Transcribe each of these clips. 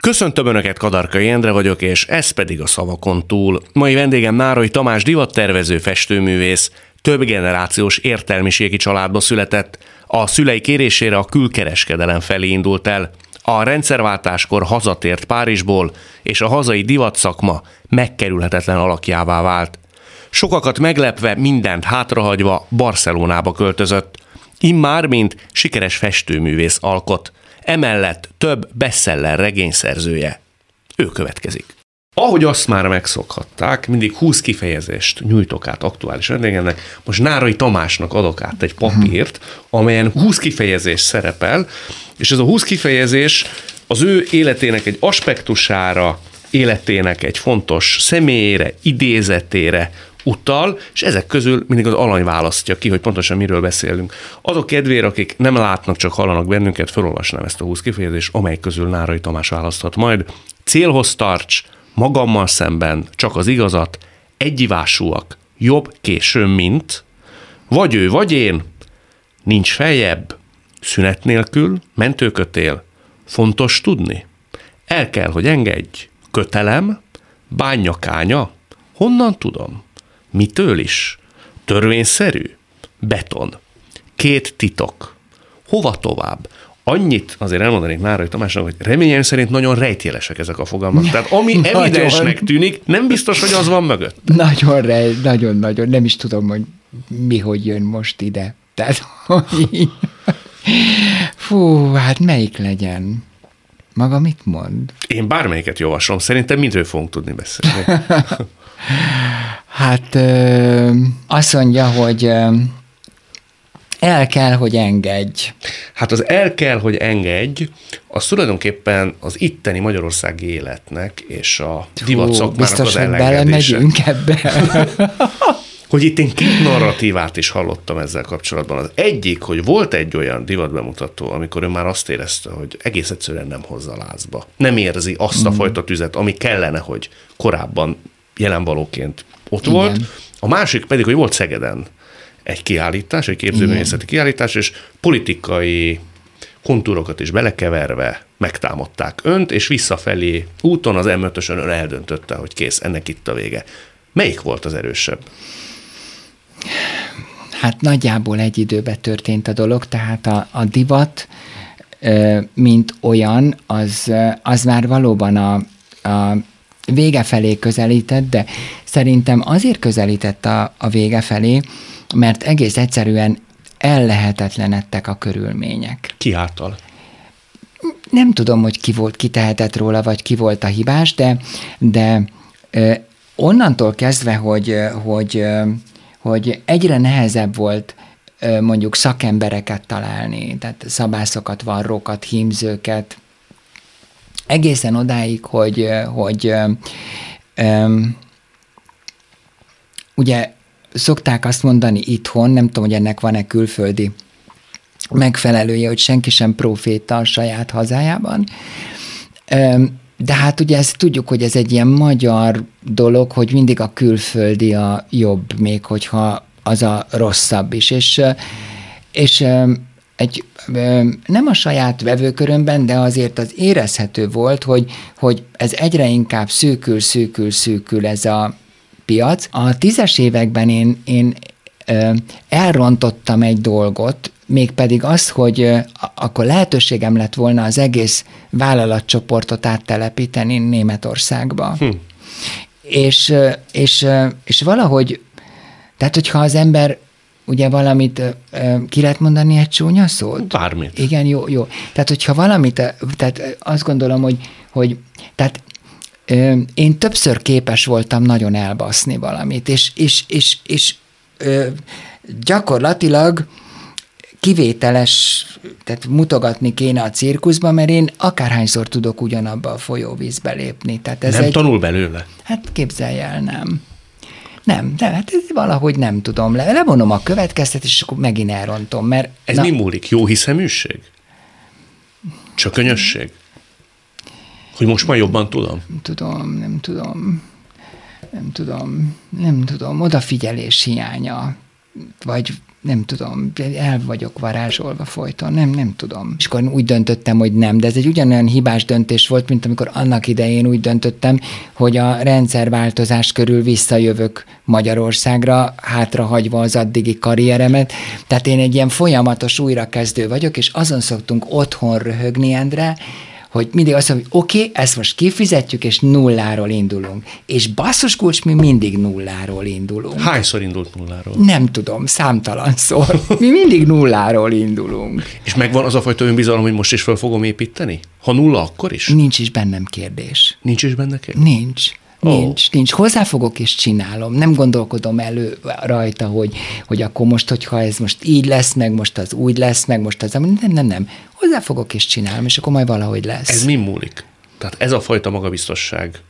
Köszöntöm Önöket, Kadarkai Endre vagyok, és ez pedig a szavakon túl. Mai vendégem Nárai Tamás divattervező festőművész, több generációs értelmiségi családba született. A szülei kérésére a külkereskedelem felé indult el. A rendszerváltáskor hazatért Párizsból, és a hazai divatszakma megkerülhetetlen alakjává vált. Sokakat meglepve, mindent hátrahagyva Barcelonába költözött. Immár, mint sikeres festőművész alkot. Emellett több bestseller regényszerzője. Ő következik. Ahogy azt már megszokhatták, mindig 20 kifejezést nyújtok át aktuális vendégemnek. Most Nárai Tamásnak adok át egy papírt, amelyen 20 kifejezés szerepel, és ez a 20 kifejezés az ő életének egy aspektusára, életének egy fontos személyére, idézetére utal, és ezek közül mindig az alany választja ki, hogy pontosan miről beszélünk. Azok kedvére, akik nem látnak, csak hallanak bennünket, felolvasnám ezt a 20 kifejezést, amely közül Nárai Tamás választhat majd. Célhoz tarts, magammal szemben, csak az igazat, egyivásúak, jobb későn, mint, vagy ő, vagy én, nincs feljebb, szünet nélkül, mentőkötél, fontos tudni, el kell, hogy engedj, kötelem, bányakánya, honnan tudom, mitől is, törvényszerű, beton, két titok, hova tovább, annyit azért elmondanék már, hogy Tamásnak, hogy reményem szerint nagyon rejtélesek ezek a fogalmak. Tehát ami evidensnek tűnik, nem biztos, hogy az van mögött. Nagyon rej, nagyon-nagyon, nem is tudom, hogy mi hogy jön most ide. Tehát, hogy... Fú, hát melyik legyen? Maga mit mond? Én bármelyiket javaslom, szerintem mindről fogunk tudni beszélni. hát ö, azt mondja, hogy ö, el kell, hogy engedj. Hát az el kell, hogy engedj, az tulajdonképpen az itteni magyarországi életnek és a divat szakmának az elengedése. Biztos, ebbe. hogy itt én két narratívát is hallottam ezzel kapcsolatban. Az egyik, hogy volt egy olyan divatbemutató, amikor ő már azt érezte, hogy egész egyszerűen nem hozza lázba. Nem érzi azt a mm. fajta tüzet, ami kellene, hogy korábban jelenvalóként ott Igen. volt. A másik pedig, hogy volt Szegeden egy kiállítás, egy képzőművészeti kiállítás, és politikai kontúrokat is belekeverve megtámadták önt, és visszafelé úton az m ön eldöntötte, hogy kész, ennek itt a vége. Melyik volt az erősebb? Hát nagyjából egy időben történt a dolog, tehát a, a divat, mint olyan, az, az már valóban a, a vége felé közelített, de szerintem azért közelített a, a vége felé, mert egész egyszerűen ellehetetlenedtek a körülmények. Ki által? Nem tudom, hogy ki volt, ki tehetett róla, vagy ki volt a hibás, de, de ö, onnantól kezdve, hogy, hogy, hogy egyre nehezebb volt mondjuk szakembereket találni, tehát szabászokat, varrókat, hímzőket, egészen odáig, hogy, hogy um, ugye szokták azt mondani itthon, nem tudom, hogy ennek van-e külföldi megfelelője, hogy senki sem proféta a saját hazájában. De hát ugye ezt tudjuk, hogy ez egy ilyen magyar dolog, hogy mindig a külföldi a jobb, még hogyha az a rosszabb is. És, és egy, nem a saját vevőkörömben, de azért az érezhető volt, hogy, hogy ez egyre inkább szűkül, szűkül, szűkül ez a piac. A tízes években én, én elrontottam egy dolgot, mégpedig az, hogy akkor lehetőségem lett volna az egész vállalatcsoportot áttelepíteni Németországba. Hm. És, és, és valahogy, tehát hogyha az ember ugye valamit, ki lehet mondani egy csúnya szót? Bármit. Igen, jó, jó. Tehát, hogyha valamit, tehát azt gondolom, hogy, hogy tehát én többször képes voltam nagyon elbaszni valamit, és, és, és, és gyakorlatilag kivételes, tehát mutogatni kéne a cirkuszba, mert én akárhányszor tudok ugyanabba a folyóvízbe lépni. Tehát ez nem egy, tanul belőle? Hát képzelj el, nem. Nem, de hát ez valahogy nem tudom. Le, levonom a következtetés, és akkor megint elrontom, mert... Ez na, mi múlik? Jó hiszeműség? Csökönyösség? Hogy most már jobban tudom? Nem tudom, nem tudom, nem tudom, nem tudom, odafigyelés hiánya, vagy nem tudom, el vagyok varázsolva folyton, nem, nem tudom. És akkor úgy döntöttem, hogy nem, de ez egy ugyanolyan hibás döntés volt, mint amikor annak idején úgy döntöttem, hogy a rendszerváltozás körül visszajövök Magyarországra, hátrahagyva az addigi karrieremet. Tehát én egy ilyen folyamatos újrakezdő vagyok, és azon szoktunk otthon röhögni, Endre, hogy mindig azt mondom, hogy oké, okay, ezt most kifizetjük, és nulláról indulunk. És basszus kulcs, mi mindig nulláról indulunk. Hányszor indult nulláról? Nem tudom, számtalanszor. Mi mindig nulláról indulunk. És megvan az a fajta önbizalom, hogy most is fel fogom építeni? Ha nulla, akkor is? Nincs is bennem kérdés. Nincs is benne kérdés? Nincs. Nincs, oh. nincs. Hozzáfogok és csinálom. Nem gondolkodom elő rajta, hogy, hogy akkor most, hogyha ez most így lesz, meg most az úgy lesz, meg most az... Nem, nem, nem. Hozzáfogok és csinálom, és akkor majd valahogy lesz. Ez mi múlik? Tehát ez a fajta magabiztosság,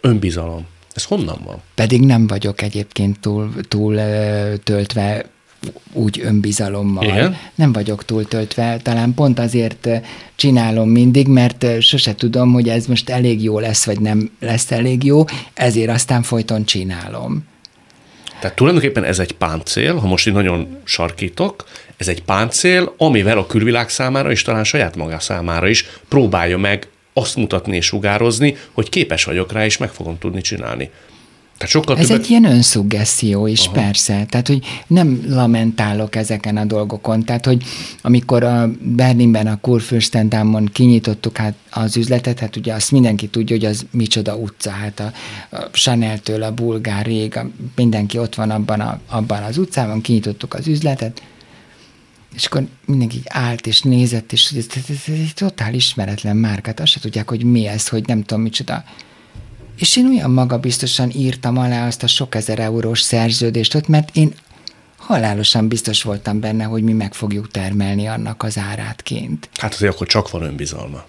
önbizalom, ez honnan van? Pedig nem vagyok egyébként túl, túl töltve úgy önbizalommal. Igen? Nem vagyok túltöltve, talán pont azért csinálom mindig, mert sose tudom, hogy ez most elég jó lesz, vagy nem lesz elég jó, ezért aztán folyton csinálom. Tehát tulajdonképpen ez egy páncél, ha most így nagyon sarkítok, ez egy páncél, amivel a külvilág számára és talán saját maga számára is próbálja meg azt mutatni és sugározni, hogy képes vagyok rá, és meg fogom tudni csinálni. Tehát sokkal Ez többet... egy ilyen önszuggeszió is, Aha. persze. Tehát, hogy nem lamentálok ezeken a dolgokon. Tehát, hogy amikor a Berlinben a Kurfürstendámon kinyitottuk hát az üzletet, hát ugye azt mindenki tudja, hogy az micsoda utca. Hát a, a Chanel-től a bulgár rég, a, mindenki ott van abban, a, abban az utcában, kinyitottuk az üzletet, és akkor mindenki állt és nézett, és ez, ez, ez, ez egy totál ismeretlen márkát, azt se tudják, hogy mi ez, hogy nem tudom micsoda és én olyan magabiztosan írtam alá azt a sok ezer eurós szerződést ott, mert én halálosan biztos voltam benne, hogy mi meg fogjuk termelni annak az árátként. Hát azért akkor csak van önbizalma.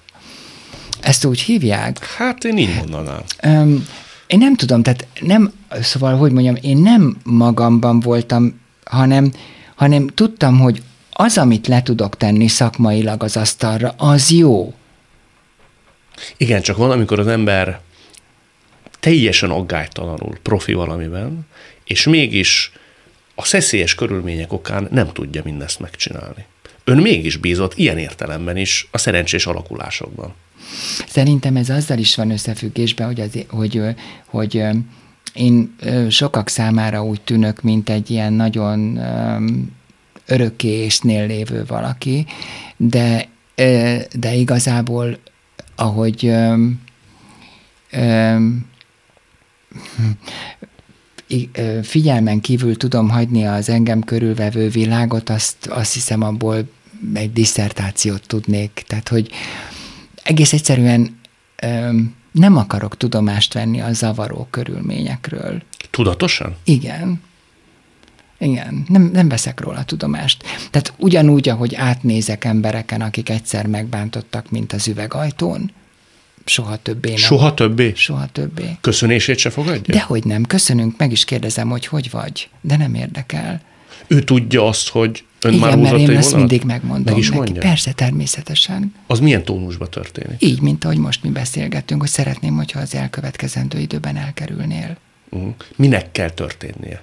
Ezt úgy hívják? Hát én így mondanám. Um, én nem tudom, tehát nem, szóval, hogy mondjam, én nem magamban voltam, hanem, hanem tudtam, hogy az, amit le tudok tenni szakmailag az asztalra, az jó. Igen, csak van, amikor az ember teljesen aggálytalanul profi valamiben, és mégis a szeszélyes körülmények okán nem tudja mindezt megcsinálni. Ön mégis bízott ilyen értelemben is a szerencsés alakulásokban. Szerintem ez azzal is van összefüggésben, hogy, az, hogy, hogy én sokak számára úgy tűnök, mint egy ilyen nagyon örökké észnél lévő valaki, de, de igazából, ahogy figyelmen kívül tudom hagyni az engem körülvevő világot, azt, azt hiszem abból egy diszertációt tudnék. Tehát, hogy egész egyszerűen nem akarok tudomást venni a zavaró körülményekről. Tudatosan? Igen. Igen, nem, nem veszek róla tudomást. Tehát ugyanúgy, ahogy átnézek embereken, akik egyszer megbántottak, mint az üvegajtón, soha többé nem. Soha többé? Soha többé. Köszönését se fogadja? Dehogy nem, köszönünk, meg is kérdezem, hogy hogy vagy, de nem érdekel. Ő tudja azt, hogy ön Igen, már mert én ezt mindig megmondom meg is neki. Mondja? Persze, természetesen. Az milyen tónusban történik? Így, mint ahogy most mi beszélgettünk, hogy szeretném, hogyha az elkövetkezendő időben elkerülnél. Uh-huh. Minek kell történnie?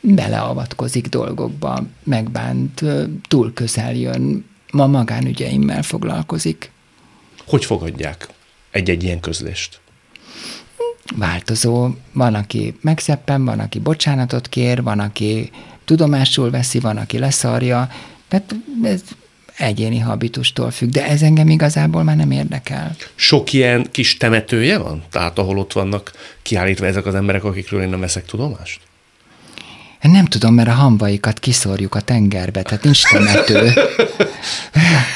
Beleavatkozik dolgokba, megbánt, túl közel jön, ma magánügyeimmel foglalkozik. Hogy fogadják egy-egy ilyen közlést? Változó. Van, aki megszeppen, van, aki bocsánatot kér, van, aki tudomásul veszi, van, aki leszarja. Tehát ez egyéni habitustól függ, de ez engem igazából már nem érdekel. Sok ilyen kis temetője van? Tehát ahol ott vannak kiállítva ezek az emberek, akikről én nem veszek tudomást? Nem tudom, mert a hambaikat kiszorjuk a tengerbe, tehát nincs temető.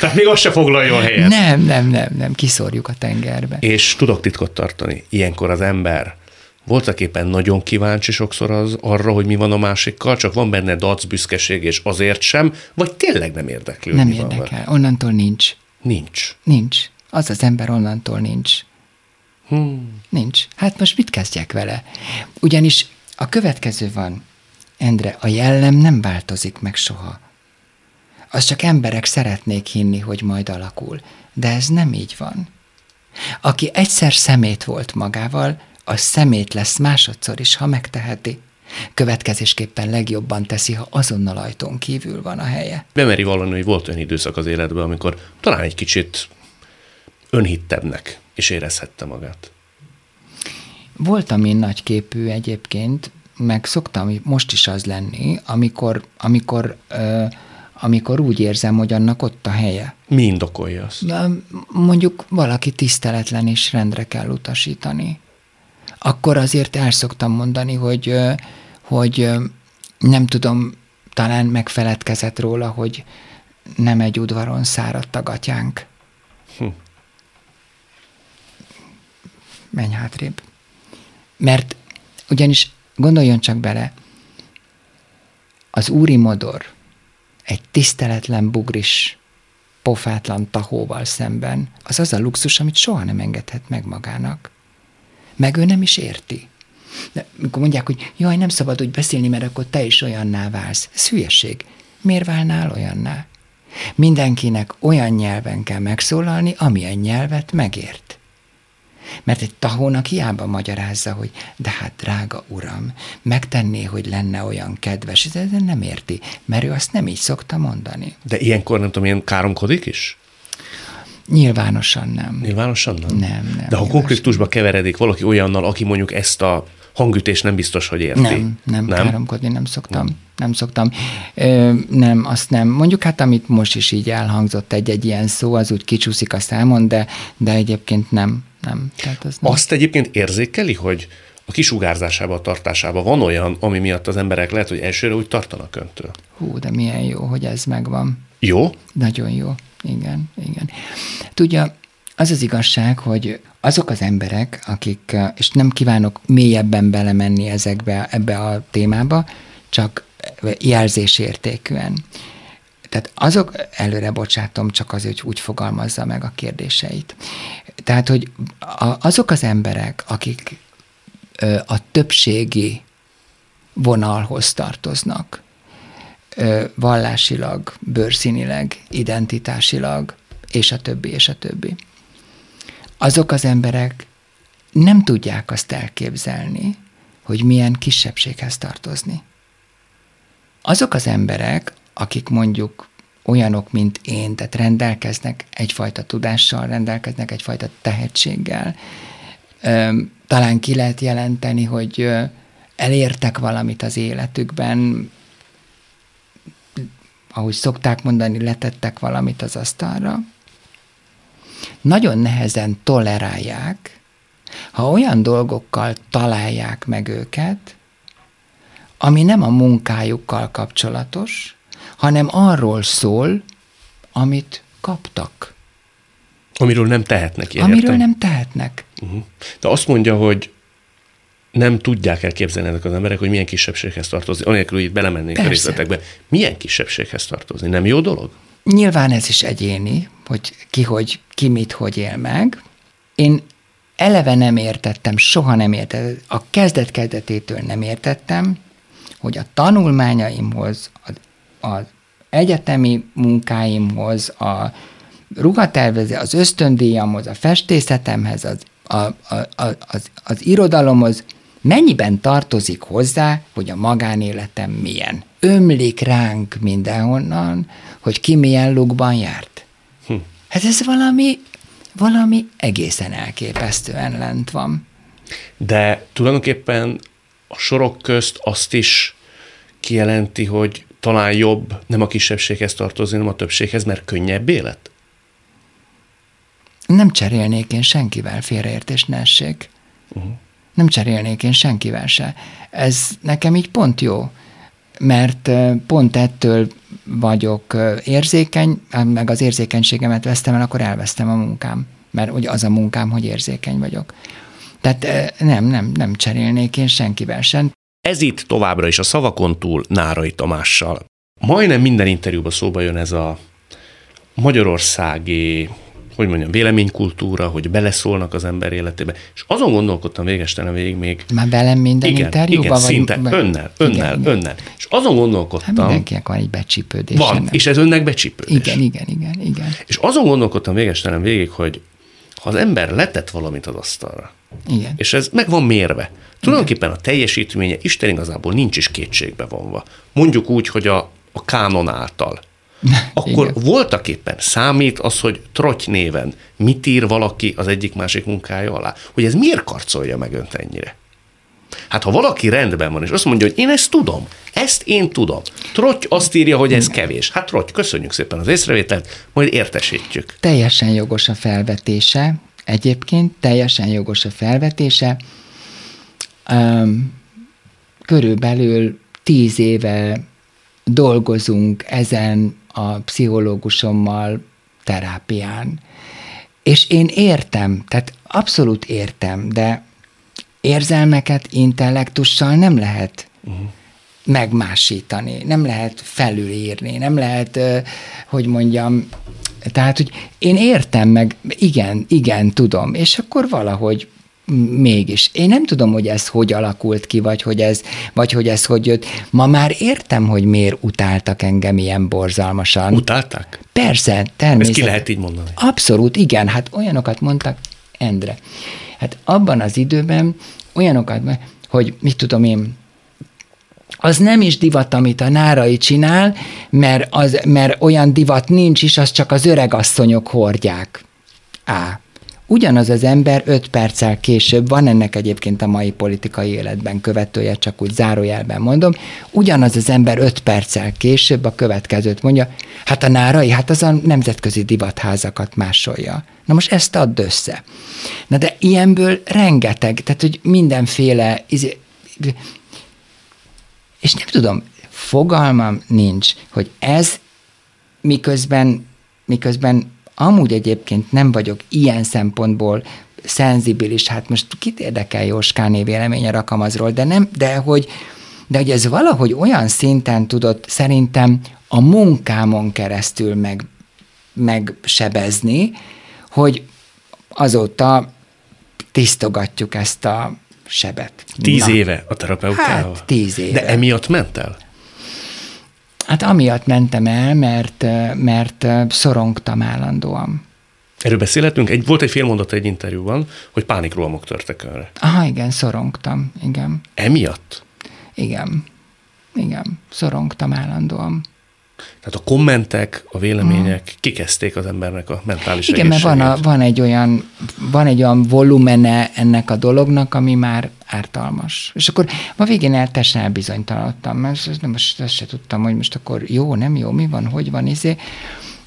tehát még az se foglaljon helyet. Nem, nem, nem, nem, kiszorjuk a tengerbe. És tudok titkot tartani. Ilyenkor az ember voltak éppen nagyon kíváncsi sokszor az arra, hogy mi van a másikkal, csak van benne dac, büszkeség, és azért sem, vagy tényleg nem érdekli, Nem érdekel. Onnantól nincs. Van nincs. Nincs. Az az ember onnantól nincs. Hmm. Nincs. Hát most mit kezdjek vele? Ugyanis a következő van, Endre, a jellem nem változik meg soha. Az csak emberek szeretnék hinni, hogy majd alakul. De ez nem így van. Aki egyszer szemét volt magával, az szemét lesz másodszor is, ha megteheti. Következésképpen legjobban teszi, ha azonnal ajtón kívül van a helye. Bemeri vallani, hogy volt olyan időszak az életben, amikor talán egy kicsit önhittebbnek is érezhette magát. Voltam én nagyképű egyébként, meg szoktam most is az lenni, amikor, amikor, ö, amikor úgy érzem, hogy annak ott a helye. Mi indokolja azt? Mondjuk valaki tiszteletlen és rendre kell utasítani. Akkor azért el szoktam mondani, hogy, hogy nem tudom, talán megfeledkezett róla, hogy nem egy udvaron száradt a gatyánk. Hm. Menj hátrébb. Mert ugyanis gondoljon csak bele, az úri modor egy tiszteletlen bugris, pofátlan tahóval szemben, az az a luxus, amit soha nem engedhet meg magának. Meg ő nem is érti. De mikor mondják, hogy jaj, nem szabad úgy beszélni, mert akkor te is olyanná válsz. Ez hülyeség. Miért válnál olyanná? Mindenkinek olyan nyelven kell megszólalni, amilyen nyelvet megért. Mert egy tahónak hiába magyarázza, hogy de hát drága uram, megtenné, hogy lenne olyan kedves, de nem érti, mert ő azt nem így szokta mondani. De ilyenkor nem tudom, ilyen káromkodik is? Nyilvánosan nem. Nyilvánosan nem? Nem, nem, De ha konfliktusba keveredik valaki olyannal, aki mondjuk ezt a hangütést nem biztos, hogy érti. Nem, nem, nem? nem? káromkodni nem szoktam. Nem, nem szoktam. Ö, nem, azt nem. Mondjuk hát, amit most is így elhangzott egy-egy ilyen szó, az úgy kicsúszik a számon, de, de egyébként nem, nem. Tehát az nem. Azt egyébként érzékeli, hogy a kisugárzásába, a tartásába van olyan, ami miatt az emberek lehet, hogy elsőre úgy tartanak öntől. Hú, de milyen jó, hogy ez megvan. Jó? Nagyon jó. Igen, igen. Tudja, az az igazság, hogy azok az emberek, akik, és nem kívánok mélyebben belemenni ezekbe, ebbe a témába, csak jelzésértékűen. Tehát azok, előre bocsátom, csak azért, hogy úgy fogalmazza meg a kérdéseit. Tehát, hogy a, azok az emberek, akik ö, a többségi vonalhoz tartoznak, ö, vallásilag, bőrszínileg, identitásilag, és a többi, és a többi. Azok az emberek nem tudják azt elképzelni, hogy milyen kisebbséghez tartozni. Azok az emberek, akik mondjuk olyanok, mint én, tehát rendelkeznek egyfajta tudással, rendelkeznek egyfajta tehetséggel, talán ki lehet jelenteni, hogy elértek valamit az életükben, ahogy szokták mondani, letettek valamit az asztalra, nagyon nehezen tolerálják, ha olyan dolgokkal találják meg őket, ami nem a munkájukkal kapcsolatos, hanem arról szól, amit kaptak. Amiről nem tehetnek. Ilyen Amiről értem? nem tehetnek. Uh-huh. De azt mondja, hogy nem tudják elképzelni ezek az emberek, hogy milyen kisebbséghez tartozni, anélkül, hogy itt belemennénk a Persze. részletekbe. Milyen kisebbséghez tartozni? Nem jó dolog? Nyilván ez is egyéni, hogy ki, hogy, ki mit, hogy él meg. Én eleve nem értettem, soha nem értettem, a kezdet-kezdetétől nem értettem, hogy a tanulmányaimhoz, az, az egyetemi munkáimhoz, a ruhatervező, az ösztöndíjamhoz, a festészetemhez, az, a, a, a, az, az irodalomhoz, mennyiben tartozik hozzá, hogy a magánéletem milyen? Ömlik ránk mindenhonnan, hogy ki milyen lukban járt. Hm. Hát ez valami, valami egészen elképesztően lent van. De tulajdonképpen a sorok közt azt is kijelenti, hogy talán jobb nem a kisebbséghez tartozni, hanem a többséghez, mert könnyebb élet? Nem cserélnék én senkivel félreértés ne essék. Uh-huh. Nem cserélnék én senkivel se. Ez nekem így pont jó, mert pont ettől vagyok érzékeny, hát meg az érzékenységemet vesztem el, akkor elvesztem a munkám. Mert ugye az a munkám, hogy érzékeny vagyok. Tehát nem, nem, nem cserélnék én senkivel sem. Ez itt továbbra is a szavakon túl Nárai Tamással. Majdnem minden interjúban szóba jön ez a magyarországi hogy mondjam, véleménykultúra, hogy beleszólnak az ember életébe. És azon gondolkodtam végestelen végig még. Már velem minden igen, interjúban? Igen, szinte, vagy, önnel, önnel, igen, önnel. És azon gondolkodtam. Hát mindenkinek van egy becsípődés. Van, nem? és ez önnek becsípődés. Igen, igen, igen, igen. És azon gondolkodtam végestelen végig, hogy ha az ember letett valamit az asztalra, igen. és ez meg van mérve, tulajdonképpen a teljesítménye Isten igazából nincs is kétségbe vonva. Mondjuk úgy, hogy a, a kánon által akkor Igen. voltak éppen számít az, hogy Trotty néven mit ír valaki az egyik-másik munkája alá? Hogy ez miért karcolja meg önt ennyire? Hát ha valaki rendben van, és azt mondja, hogy én ezt tudom, ezt én tudom. Trotty azt írja, hogy ez kevés. Hát Trotty, köszönjük szépen az észrevételt, majd értesítjük. Teljesen jogos a felvetése, egyébként teljesen jogos a felvetése. Körülbelül tíz éve dolgozunk ezen a pszichológusommal terápián. És én értem, tehát abszolút értem, de érzelmeket intellektussal nem lehet uh-huh. megmásítani, nem lehet felülírni, nem lehet, hogy mondjam, tehát, hogy én értem meg, igen, igen, tudom, és akkor valahogy mégis. Én nem tudom, hogy ez hogy alakult ki, vagy hogy ez, vagy hogy ez hogy jött. Ma már értem, hogy miért utáltak engem ilyen borzalmasan. Utálták? Persze, természetesen. Ezt ki lehet így mondani? Abszolút, igen. Hát olyanokat mondtak, Endre. Hát abban az időben olyanokat, hogy mit tudom én, az nem is divat, amit a nárai csinál, mert, az, mert olyan divat nincs is, az csak az öregasszonyok hordják. Á ugyanaz az ember öt perccel később, van ennek egyébként a mai politikai életben követője, csak úgy zárójelben mondom, ugyanaz az ember öt perccel később a következőt mondja, hát a nárai, hát az a nemzetközi divatházakat másolja. Na most ezt add össze. Na de ilyenből rengeteg, tehát hogy mindenféle, izé, és nem tudom, fogalmam nincs, hogy ez miközben, miközben Amúgy egyébként nem vagyok ilyen szempontból szenzibilis, hát most kit érdekel Jóskáné véleménye rakamazról, de nem, de hogy, de hogy ez valahogy olyan szinten tudott szerintem a munkámon keresztül meg, megsebezni, hogy azóta tisztogatjuk ezt a sebet. Tíz Na. éve a terapeutával? Hát, tíz éve. De emiatt ment el? Hát amiatt mentem el, mert, mert szorongtam állandóan. Erről beszélhetünk? Egy, volt egy félmondat egy interjúban, hogy pánikrohamok törtek önre. Aha, igen, szorongtam, igen. Emiatt? Igen, igen, szorongtam állandóan. Tehát a kommentek, a vélemények mm. kikezdték az embernek a mentális Igen, mert van, a, van, egy olyan, van egy olyan volumene ennek a dolognak, ami már ártalmas. És akkor ma végén eltesen elbizonytalanodtam, mert nem, most ezt se tudtam, hogy most akkor jó, nem jó, mi van, hogy van, izé.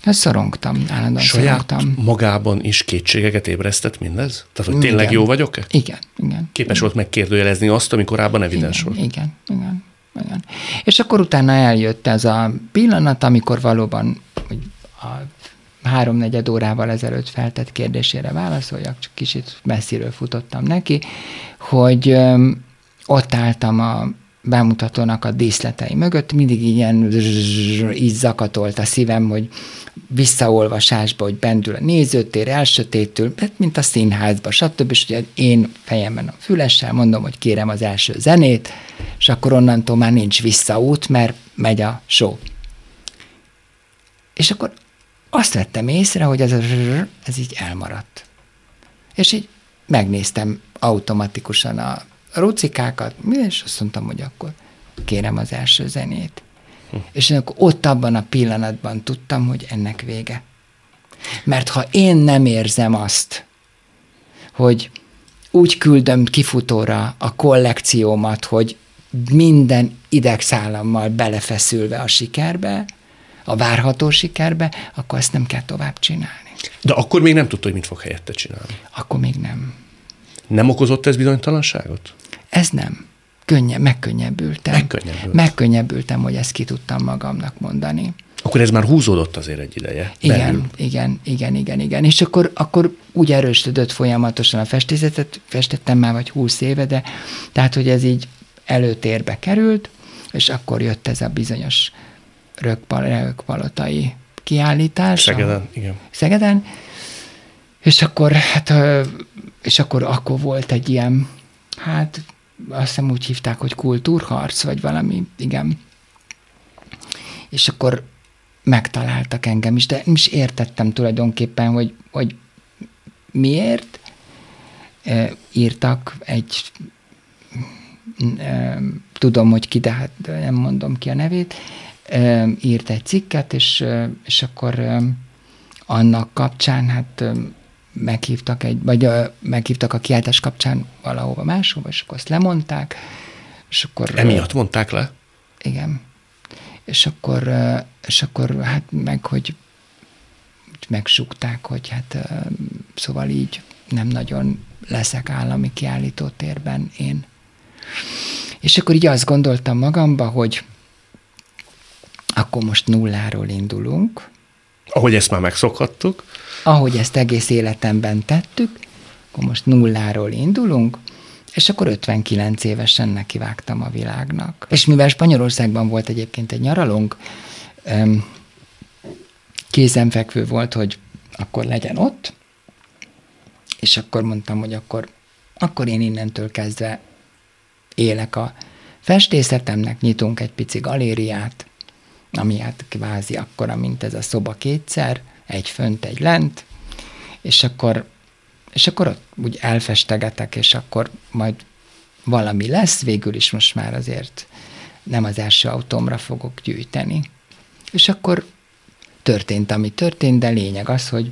Ezt szorongtam, állandóan Saját szorongtam. magában is kétségeket ébresztett mindez? Tehát, hogy tényleg igen. jó vagyok-e? Igen, igen. Képes igen. volt megkérdőjelezni azt, ami korábban evidens igen, volt? Igen, igen. Igen. És akkor utána eljött ez a pillanat, amikor valóban a háromnegyed órával ezelőtt feltett kérdésére válaszoljak, csak kicsit messziről futottam neki, hogy ott álltam a bemutatónak a díszletei mögött, mindig ilyen így zakatolt a szívem, hogy visszaolvasásba, hogy bendül a nézőtér, elsötétül, hát mint a színházba, stb. És ugye én fejemben a fülessel mondom, hogy kérem az első zenét, és akkor onnantól már nincs visszaút, mert megy a show. És akkor azt vettem észre, hogy ez, a ez így elmaradt. És így megnéztem automatikusan a rucikákat, és azt mondtam, hogy akkor kérem az első zenét. Hm. És akkor ott abban a pillanatban tudtam, hogy ennek vége. Mert ha én nem érzem azt, hogy úgy küldöm kifutóra a kollekciómat, hogy minden idegszállammal belefeszülve a sikerbe, a várható sikerbe, akkor ezt nem kell tovább csinálni. De akkor még nem tudta, hogy mit fog helyette csinálni. Akkor még nem. Nem okozott ez bizonytalanságot? Ez nem. Könnye, megkönnyebbültem. Megkönnyebbült. Megkönnyebbültem, hogy ezt ki tudtam magamnak mondani. Akkor ez már húzódott azért egy ideje. Igen, belül. igen, igen, igen, igen. És akkor, akkor úgy erősödött folyamatosan a festészetet, festettem már vagy húsz éve, de tehát, hogy ez így előtérbe került, és akkor jött ez a bizonyos rökpal, rökpalotai kiállítás. Szegeden, igen. Szegeden, és akkor, hát, és akkor, akkor volt egy ilyen, hát azt hiszem úgy hívták, hogy kultúrharc, vagy valami, igen. És akkor megtaláltak engem is, de nem is értettem tulajdonképpen, hogy, hogy miért Ö, írtak egy, ö, tudom, hogy ki, de hát nem mondom ki a nevét, Ö, írt egy cikket, és, és akkor annak kapcsán, hát meghívtak egy, vagy ö, meghívtak a kiáltás kapcsán valahova máshova, és akkor azt lemondták, és akkor... Emiatt mondták le? igen. És akkor, ö, és akkor hát meg, hogy megsukták, hogy hát ö, szóval így nem nagyon leszek állami kiállító térben én. És akkor így azt gondoltam magamba, hogy akkor most nulláról indulunk, Ahogy ezt már megszokhattuk. Ahogy ezt egész életemben tettük, akkor most nulláról indulunk, és akkor 59 évesen nekivágtam a világnak. És mivel Spanyolországban volt egyébként egy nyaralónk, kézenfekvő volt, hogy akkor legyen ott, és akkor mondtam, hogy akkor, akkor én innentől kezdve élek a festészetemnek, nyitunk egy pici galériát, ami hát kvázi akkora, mint ez a szoba kétszer, egy fönt, egy lent, és akkor, és akkor ott úgy elfestegetek, és akkor majd valami lesz, végül is most már azért nem az első autómra fogok gyűjteni. És akkor történt, ami történt, de lényeg az, hogy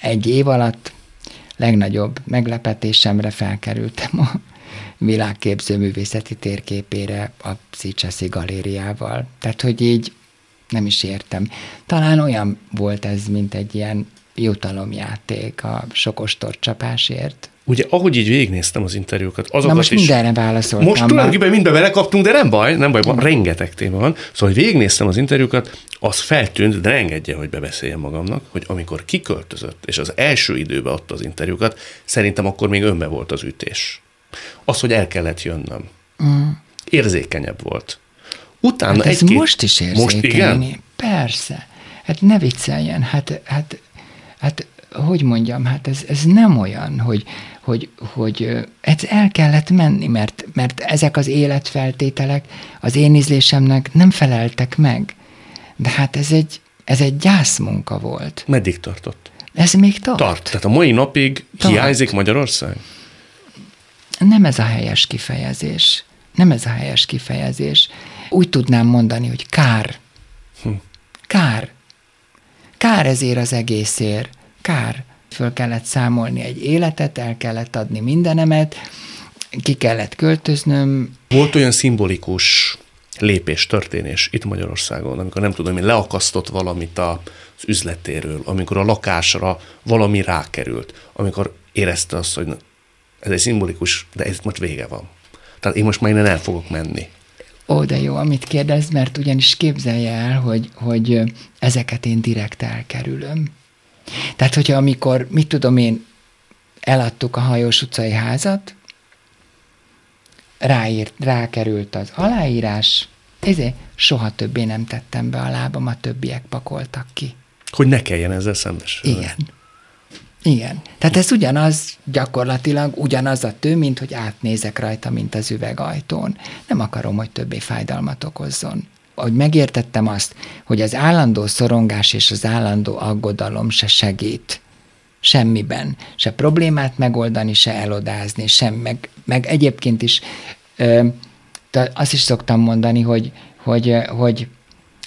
egy év alatt legnagyobb meglepetésemre felkerültem a világképző művészeti térképére a Szicseszi galériával. Tehát, hogy így nem is értem. Talán olyan volt ez, mint egy ilyen jutalomjáték a sok ostorcsapásért. Ugye, ahogy így végignéztem az interjúkat, azokat Na most is... mindenre válaszoltam. Most tulajdonképpen mindbe belekaptunk, de nem baj, nem baj, van, rengeteg téma van. Szóval, hogy végignéztem az interjúkat, az feltűnt, de ne engedje, hogy bebeszéljem magamnak, hogy amikor kiköltözött, és az első időben adta az interjúkat, szerintem akkor még önbe volt az ütés. Az, hogy el kellett jönnöm. Mm. Érzékenyebb volt. Utána Hát ez egy-két... most is Most érzékeny. igen? Persze. Hát ne vicceljen. Hát, hát, hát hogy mondjam, hát ez, ez nem olyan, hogy, hogy, hogy ez el kellett menni, mert, mert ezek az életfeltételek az én ízlésemnek nem feleltek meg. De hát ez egy, ez egy gyászmunka volt. Meddig tartott? Ez még tart. Tart. Tehát a mai napig Tart. hiányzik Magyarország? Nem ez a helyes kifejezés. Nem ez a helyes kifejezés. Úgy tudnám mondani, hogy kár. Kár. Kár ezért az egészért. Kár. Föl kellett számolni egy életet, el kellett adni mindenemet, ki kellett költöznöm. Volt olyan szimbolikus lépés, történés itt Magyarországon, amikor nem tudom, én leakasztott valamit az üzletéről, amikor a lakásra valami rákerült, amikor érezte azt, hogy ez egy szimbolikus, de ez most vége van. Tehát én most már innen el fogok menni. Ó, de jó, amit kérdez, mert ugyanis képzelje el, hogy, hogy ezeket én direkt elkerülöm. Tehát, hogyha amikor, mit tudom én, eladtuk a hajós utcai házat, ráírt, rákerült az aláírás, ezért soha többé nem tettem be a lábam, a többiek pakoltak ki. Hogy ne kelljen ezzel szembesülni. Igen. Igen. Tehát ez ugyanaz, gyakorlatilag ugyanaz a tő, mint hogy átnézek rajta, mint az üvegajtón. Nem akarom, hogy többé fájdalmat okozzon. Hogy megértettem azt, hogy az állandó szorongás és az állandó aggodalom se segít semmiben. Se problémát megoldani, se elodázni, sem. Meg, meg egyébként is ö, azt is szoktam mondani, hogy, hogy, hogy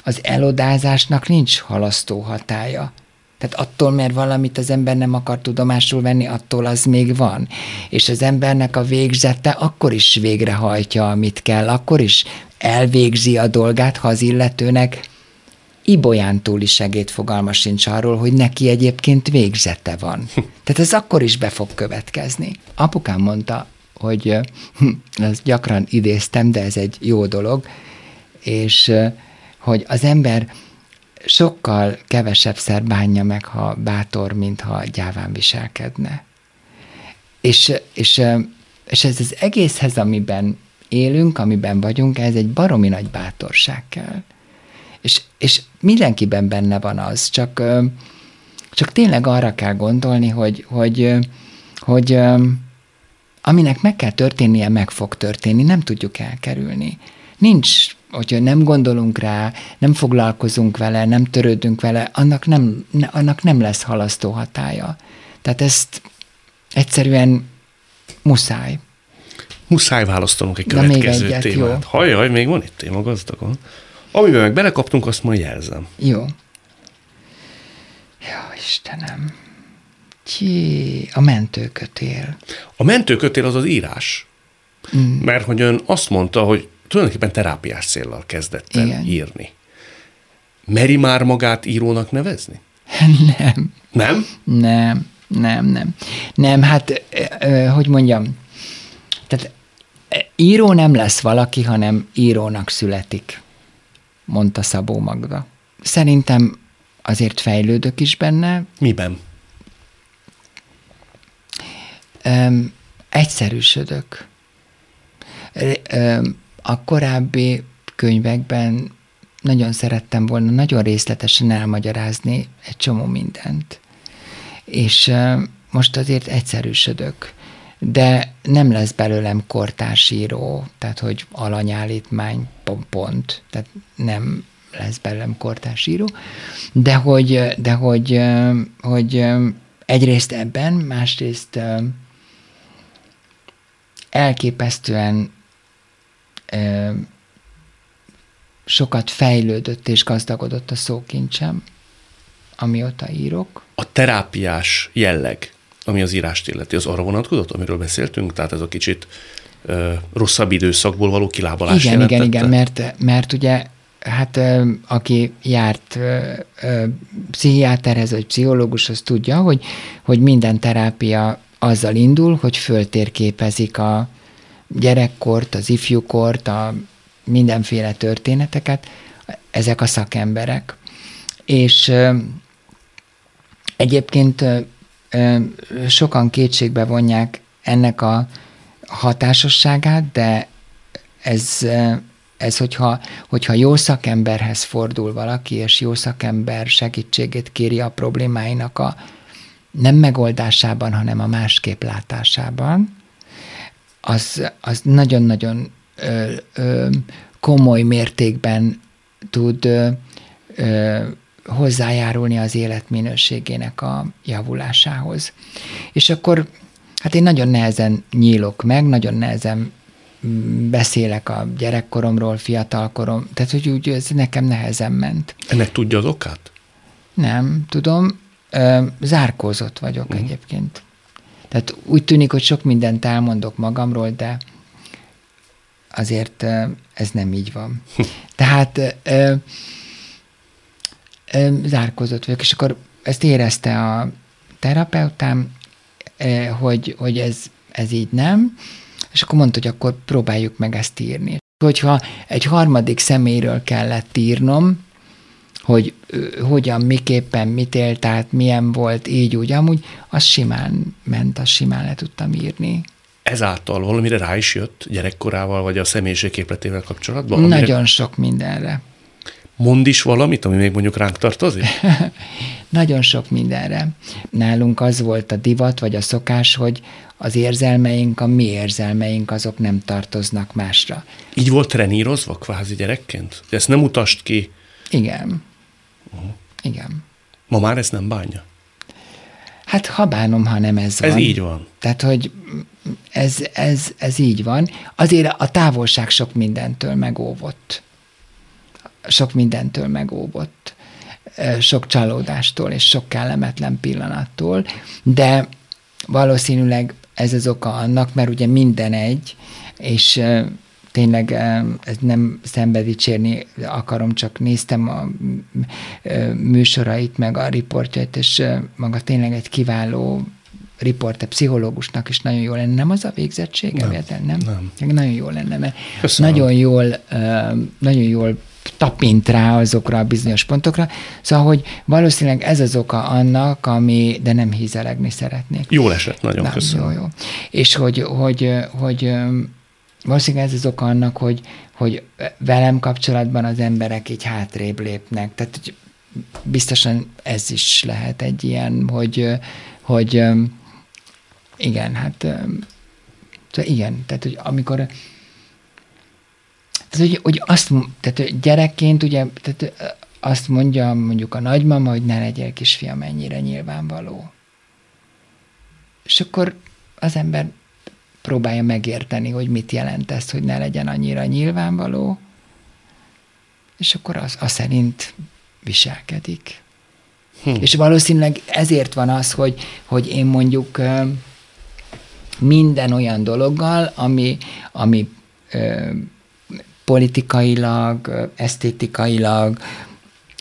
az elodázásnak nincs halasztó hatája. Tehát attól, mert valamit az ember nem akar tudomásul venni, attól az még van. És az embernek a végzete akkor is végrehajtja, amit kell, akkor is elvégzi a dolgát, ha az illetőnek ibolyán túli segédfogalma sincs arról, hogy neki egyébként végzete van. Tehát ez akkor is be fog következni. Apukám mondta, hogy hm, ezt gyakran idéztem, de ez egy jó dolog, és hogy az ember sokkal kevesebbszer bánja meg, ha bátor, mint ha gyáván viselkedne. És, és, és ez az egészhez, amiben élünk, amiben vagyunk, ez egy baromi nagy bátorság kell. És, és mindenkiben benne van az, csak, csak tényleg arra kell gondolni, hogy, hogy, hogy aminek meg kell történnie, meg fog történni, nem tudjuk elkerülni. Nincs, hogyha nem gondolunk rá, nem foglalkozunk vele, nem törődünk vele, annak nem, annak nem lesz halasztó hatája. Tehát ezt egyszerűen muszáj. Muszáj választanunk egy következő még egyet, témát. Jó. Hajjaj, még van itt téma gazdagon. Amiben meg belekaptunk, azt majd jelzem. Jó. Jó, Istenem. Ki a mentőkötél. A mentőkötél az az írás. Mm. Mert hogy ön azt mondta, hogy tulajdonképpen terápiás céllal kezdett el írni. Meri már magát írónak nevezni? Nem. Nem? Nem, nem, nem. Nem, hát, hogy mondjam, tehát író nem lesz valaki, hanem írónak születik, mondta Szabó Magda. Szerintem azért fejlődök is benne. Miben? Öm, egyszerűsödök. Öm, a korábbi könyvekben nagyon szerettem volna nagyon részletesen elmagyarázni egy csomó mindent. És most azért egyszerűsödök. De nem lesz belőlem kortársíró, tehát hogy alanyállítmány pont, tehát nem lesz belőlem kortársíró, de hogy, de hogy, hogy egyrészt ebben, másrészt elképesztően sokat fejlődött és gazdagodott a szókincsem, amióta írok. A terápiás jelleg, ami az írást illeti, az arra vonatkozott, amiről beszéltünk? Tehát ez a kicsit ö, rosszabb időszakból való kilábalás Igen, jelentette? igen, igen, mert, mert ugye hát ö, aki járt ö, ö, pszichiáterhez vagy pszichológushoz tudja, hogy, hogy minden terápia azzal indul, hogy föltérképezik a gyerekkort, az ifjúkort, a mindenféle történeteket, ezek a szakemberek. És egyébként sokan kétségbe vonják ennek a hatásosságát, de ez, ez hogyha, hogyha jó szakemberhez fordul valaki, és jó szakember segítségét kéri a problémáinak a nem megoldásában, hanem a másképp látásában, az, az nagyon-nagyon ö, ö, komoly mértékben tud ö, ö, hozzájárulni az életminőségének a javulásához. És akkor hát én nagyon nehezen nyílok meg, nagyon nehezen beszélek a gyerekkoromról, fiatalkorom, tehát hogy úgy ez nekem nehezen ment. Ennek tudja az okát? Nem, tudom. Zárkózott vagyok uh-huh. egyébként. Tehát úgy tűnik, hogy sok mindent elmondok magamról, de azért ez nem így van. Tehát ö, ö, zárkózott vagyok, és akkor ezt érezte a terapeutám, hogy, hogy ez, ez így nem, és akkor mondta, hogy akkor próbáljuk meg ezt írni. Hogyha egy harmadik személyről kellett írnom, hogy hogyan, miképpen, mit élt át, milyen volt, így, úgy, amúgy, az simán ment, az simán le tudtam írni. Ezáltal valamire rá is jött gyerekkorával, vagy a személyiségképletével kapcsolatban? Amire... Nagyon sok mindenre. Mond is valamit, ami még mondjuk ránk tartozik? Nagyon sok mindenre. Nálunk az volt a divat, vagy a szokás, hogy az érzelmeink, a mi érzelmeink, azok nem tartoznak másra. Így volt trenírozva kvázi gyerekként? Ezt nem utast ki? Igen. Uh-huh. Igen. Ma már ezt nem bánja? Hát ha bánom, ha nem ez van. Ez így van. Tehát, hogy ez, ez, ez így van. Azért a távolság sok mindentől megóvott. Sok mindentől megóvott. Sok csalódástól és sok kellemetlen pillanattól, de valószínűleg ez az oka annak, mert ugye minden egy, és tényleg ez nem szembe dicsérni akarom, csak néztem a műsorait, meg a riportjait, és maga tényleg egy kiváló riporter, pszichológusnak is nagyon jó lenne. Nem az a végzettsége, nem, nem? nem. Nagyon jó lenne, mert Köszönöm. nagyon jól, nagyon jól tapint rá azokra a bizonyos pontokra. Szóval, hogy valószínűleg ez az oka annak, ami, de nem hízelegni szeretnék. Jó esett, nagyon nem, köszönöm. Jó, jó. És hogy, hogy, hogy valószínűleg ez az oka annak, hogy, hogy velem kapcsolatban az emberek így hátrébb lépnek. Tehát hogy biztosan ez is lehet egy ilyen, hogy, hogy igen, hát tehát igen, tehát hogy amikor tehát, hogy, hogy azt, tehát gyerekként ugye, tehát azt mondja mondjuk a nagymama, hogy ne legyél kisfiam ennyire nyilvánvaló. És akkor az ember próbálja megérteni, hogy mit jelent ez, hogy ne legyen annyira nyilvánvaló, és akkor az, az szerint viselkedik. Hm. És valószínűleg ezért van az, hogy, hogy én mondjuk minden olyan dologgal, ami, ami ö, politikailag, esztétikailag,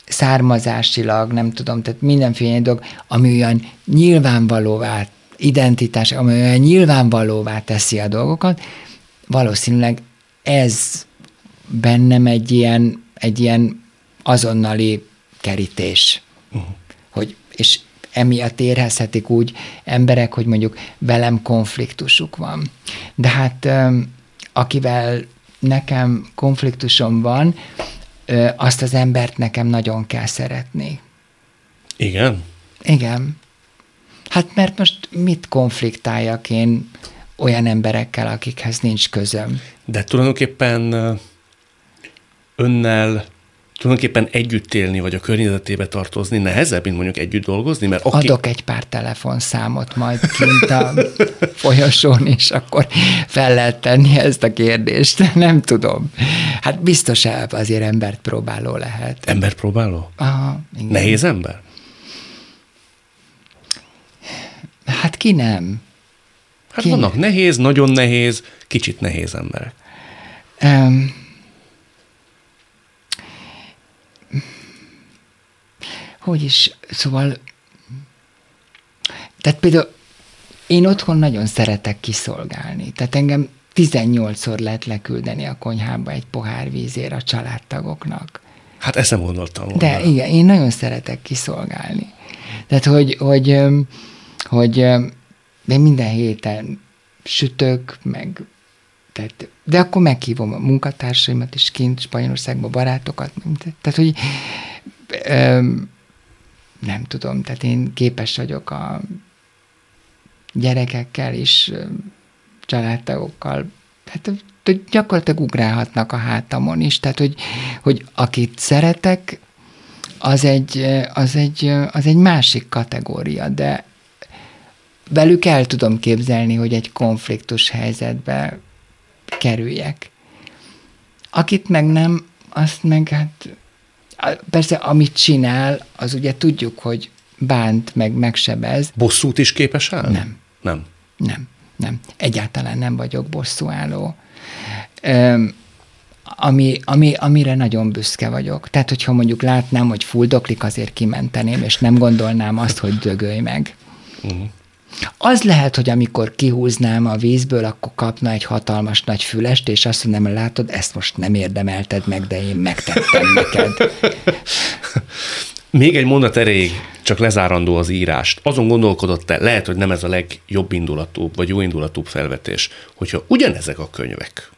származásilag, nem tudom, tehát mindenféle dolog, ami olyan nyilvánvalóvá, identitás, ami olyan nyilvánvalóvá teszi a dolgokat, valószínűleg ez bennem egy ilyen, egy ilyen azonnali kerítés. Uh-huh. Hogy, és emiatt érezhetik úgy emberek, hogy mondjuk velem konfliktusuk van. De hát akivel nekem konfliktusom van, azt az embert nekem nagyon kell szeretni. Igen? Igen. Hát mert most mit konfliktáljak én olyan emberekkel, akikhez nincs közöm? De tulajdonképpen önnel tulajdonképpen együtt élni, vagy a környezetébe tartozni nehezebb, mint mondjuk együtt dolgozni? Mert aki... Adok egy pár telefonszámot majd kint a folyosón, és akkor fel lehet tenni ezt a kérdést. Nem tudom. Hát biztos azért embert próbáló lehet. Embert próbáló? Aha, igen. Nehéz ember? Hát ki nem? Hát ki vannak nem? nehéz, nagyon nehéz, kicsit nehéz emberek. Um, hogy is, szóval, tehát például én otthon nagyon szeretek kiszolgálni. Tehát engem 18-szor lehet leküldeni a konyhába egy pohár vízért a családtagoknak. Hát ezt nem gondoltam volna. De igen, én nagyon szeretek kiszolgálni. Tehát, hogy, hogy, hogy én minden héten sütök, meg tehát, de akkor meghívom a munkatársaimat is kint Spanyolországban, barátokat. Tehát, hogy nem tudom, tehát én képes vagyok a gyerekekkel is, családtagokkal, hát gyakorlatilag ugrálhatnak a hátamon is, tehát hogy, hogy akit szeretek, az egy, az, egy, az egy másik kategória, de velük el tudom képzelni, hogy egy konfliktus helyzetbe kerüljek. Akit meg nem, azt meg hát Persze, amit csinál, az ugye tudjuk, hogy bánt, meg megsebez. Bosszút is képes állni? Nem. Nem. Nem, nem. Egyáltalán nem vagyok bosszúálló. Öm, ami, ami, amire nagyon büszke vagyok. Tehát, hogyha mondjuk látnám, hogy fuldoklik, azért kimenteném, és nem gondolnám azt, hogy dögölj meg. Uh-huh. Az lehet, hogy amikor kihúznám a vízből, akkor kapna egy hatalmas nagy fülest, és azt mondom, látod, ezt most nem érdemelted meg, de én megtettem neked. Még egy mondat erejéig, csak lezárandó az írást. Azon gondolkodott-e, lehet, hogy nem ez a legjobb indulatúbb, vagy jó indulatúbb felvetés, hogyha ugyanezek a könyvek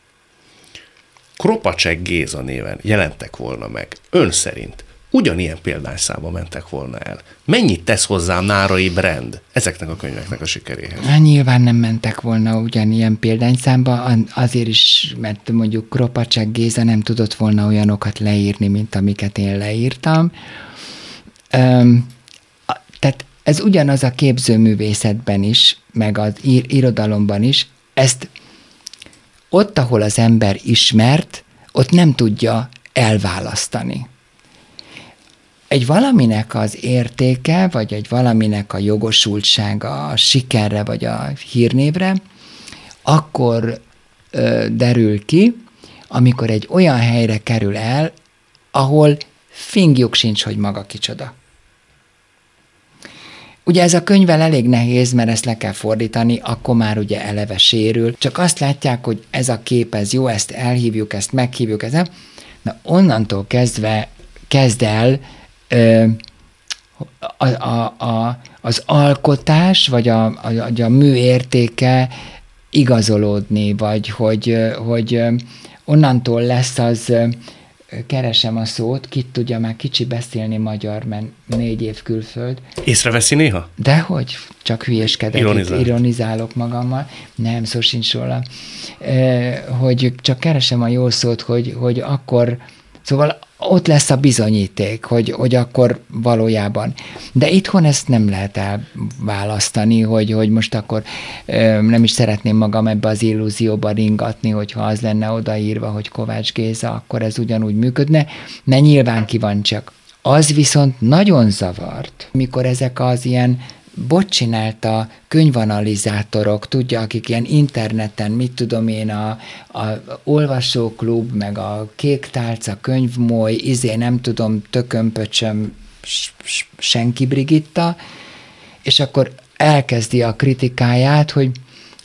Kropacsek Géza néven jelentek volna meg, ön szerint ugyanilyen példányszámba mentek volna el. Mennyit tesz hozzá Nárai Brand ezeknek a könyveknek a sikeréhez? Hát nyilván nem mentek volna ugyanilyen példányszámba, azért is, mert mondjuk Kropacsek Géza nem tudott volna olyanokat leírni, mint amiket én leírtam. Üm, tehát ez ugyanaz a képzőművészetben is, meg az irodalomban is, ezt ott, ahol az ember ismert, ott nem tudja elválasztani egy valaminek az értéke, vagy egy valaminek a jogosultsága a sikerre, vagy a hírnévre, akkor ö, derül ki, amikor egy olyan helyre kerül el, ahol fingjuk sincs, hogy maga kicsoda. Ugye ez a könyvvel elég nehéz, mert ezt le kell fordítani, akkor már ugye eleve sérül. Csak azt látják, hogy ez a kép, ez jó, ezt elhívjuk, ezt meghívjuk, ez Na onnantól kezdve kezd el a, a, a, az alkotás, vagy a, a, a mű értéke igazolódni, vagy hogy, hogy onnantól lesz az, keresem a szót, kit tudja már kicsi beszélni magyar, mert négy év külföld. Észreveszi néha? Dehogy, csak hülyeskedek, Ironizál. ironizálok magammal. Nem, szó sincs róla. Hogy csak keresem a jó szót, hogy, hogy akkor, szóval ott lesz a bizonyíték, hogy, hogy akkor valójában. De itthon ezt nem lehet elválasztani, hogy, hogy most akkor nem is szeretném magam ebbe az illúzióba ringatni, hogyha az lenne odaírva, hogy Kovács Géza, akkor ez ugyanúgy működne, mert nyilván ki van csak. Az viszont nagyon zavart, mikor ezek az ilyen bot csinálta könyvanalizátorok, tudja, akik ilyen interneten, mit tudom én, a, a olvasóklub, meg a kék tálca, könyvmoly, izé, nem tudom, tökömpöcsöm, senki Brigitta, és akkor elkezdi a kritikáját, hogy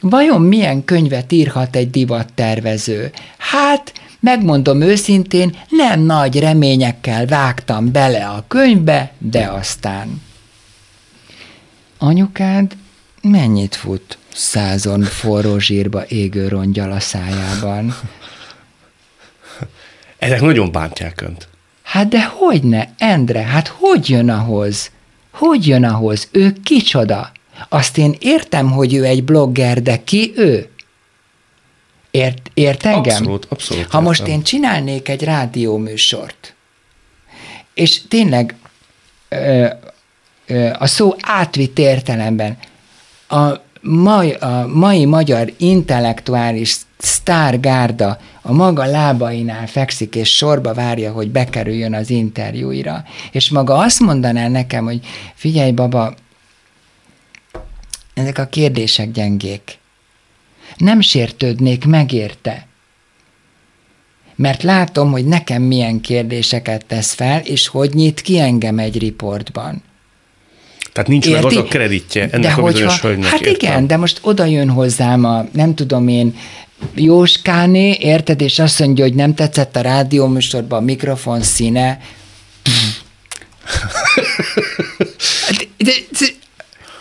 vajon milyen könyvet írhat egy divattervező? Hát, megmondom őszintén, nem nagy reményekkel vágtam bele a könyvbe, de aztán anyukád mennyit fut százon forró zsírba égő rongyal a szájában? Ezek nagyon bántják önt. Hát de hogy ne, Endre, hát hogy jön ahhoz? Hogy jön ahhoz? Ő kicsoda? Azt én értem, hogy ő egy blogger, de ki ő? Ért, ért engem? Abszolút, abszolút. Ha értem. most én csinálnék egy rádióműsort, és tényleg ö, a szó átvitt értelemben a mai, a mai magyar intellektuális sztárgárda a maga lábainál fekszik, és sorba várja, hogy bekerüljön az interjúira. És maga azt mondaná nekem, hogy figyelj, baba, ezek a kérdések gyengék. Nem sértődnék megérte. Mert látom, hogy nekem milyen kérdéseket tesz fel, és hogy nyit ki engem egy riportban. Tehát nincs Érti? meg az a kreditje ennek de a bizonyos hogyha, hölgynek. Hát értem. igen, de most oda jön hozzám a, nem tudom én, Jóskáné, érted, és azt mondja, hogy nem tetszett a rádióműsorban a mikrofon színe. de, de, de,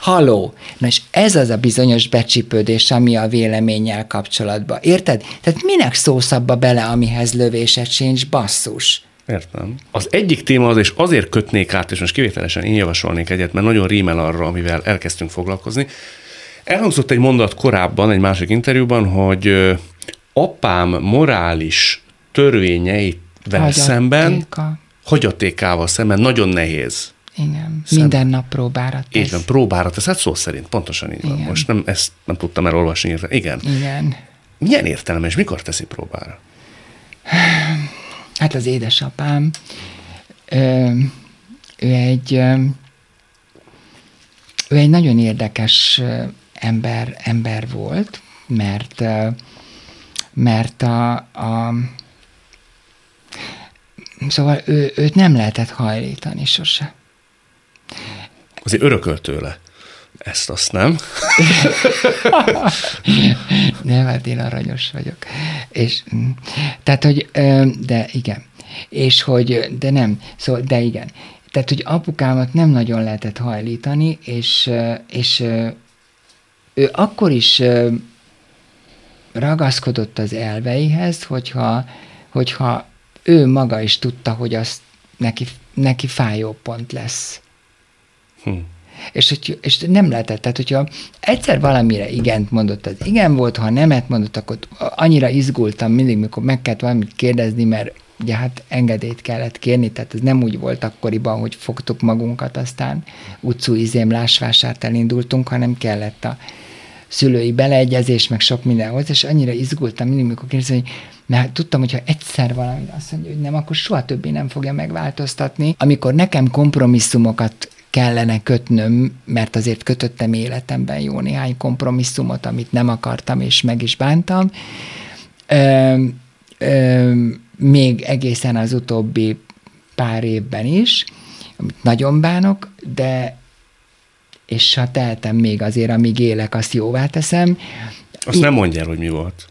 haló. Na és ez az a bizonyos becsipődés, ami a véleménnyel kapcsolatban. Érted? Tehát minek szósz abba bele, amihez lövéset sincs, basszus? Értem. Az egyik téma az, és azért kötnék át, és most kivételesen én javasolnék egyet, mert nagyon rímel arra, amivel elkezdtünk foglalkozni. Elhangzott egy mondat korábban, egy másik interjúban, hogy apám morális törvényeivel szemben, hagyatékával szemben nagyon nehéz. Igen, Szem... minden nap próbára tesz. Így van, próbára tesz, hát szó szerint, pontosan így Igen. van. Most nem, ezt nem tudtam elolvasni. Igen. Igen. Milyen értelme, és mikor teszi próbára? Hát az édesapám, ő egy, ő egy nagyon érdekes ember, ember volt, mert, mert a, a Szóval ő, őt nem lehetett hajlítani sose. Azért örökölt tőle. Ezt azt nem. nem, hát én aranyos vagyok. És, mm, tehát, hogy, de igen. És hogy, de nem, szóval, de igen. Tehát, hogy apukámat nem nagyon lehetett hajlítani, és, és ő akkor is ragaszkodott az elveihez, hogyha, hogyha ő maga is tudta, hogy az neki, neki fájó pont lesz. Hm. És, hogy, és nem lehetett, tehát hogyha egyszer valamire igent mondott, az igen volt, ha nemet mondott, akkor annyira izgultam mindig, mikor meg kellett valamit kérdezni, mert ugye hát engedélyt kellett kérni, tehát ez nem úgy volt akkoriban, hogy fogtuk magunkat, aztán utcú izém lásvásárt elindultunk, hanem kellett a szülői beleegyezés, meg sok mindenhoz, és annyira izgultam mindig, mikor kérdezem, hogy mert tudtam, hogy ha egyszer valami azt mondja, hogy nem, akkor soha többé nem fogja megváltoztatni. Amikor nekem kompromisszumokat kellene kötnöm, mert azért kötöttem életemben jó néhány kompromisszumot, amit nem akartam, és meg is bántam. Ö, ö, még egészen az utóbbi pár évben is, amit nagyon bánok, de és ha tehetem még azért, amíg élek, azt jóvá teszem. Azt I- nem mondja hogy mi volt.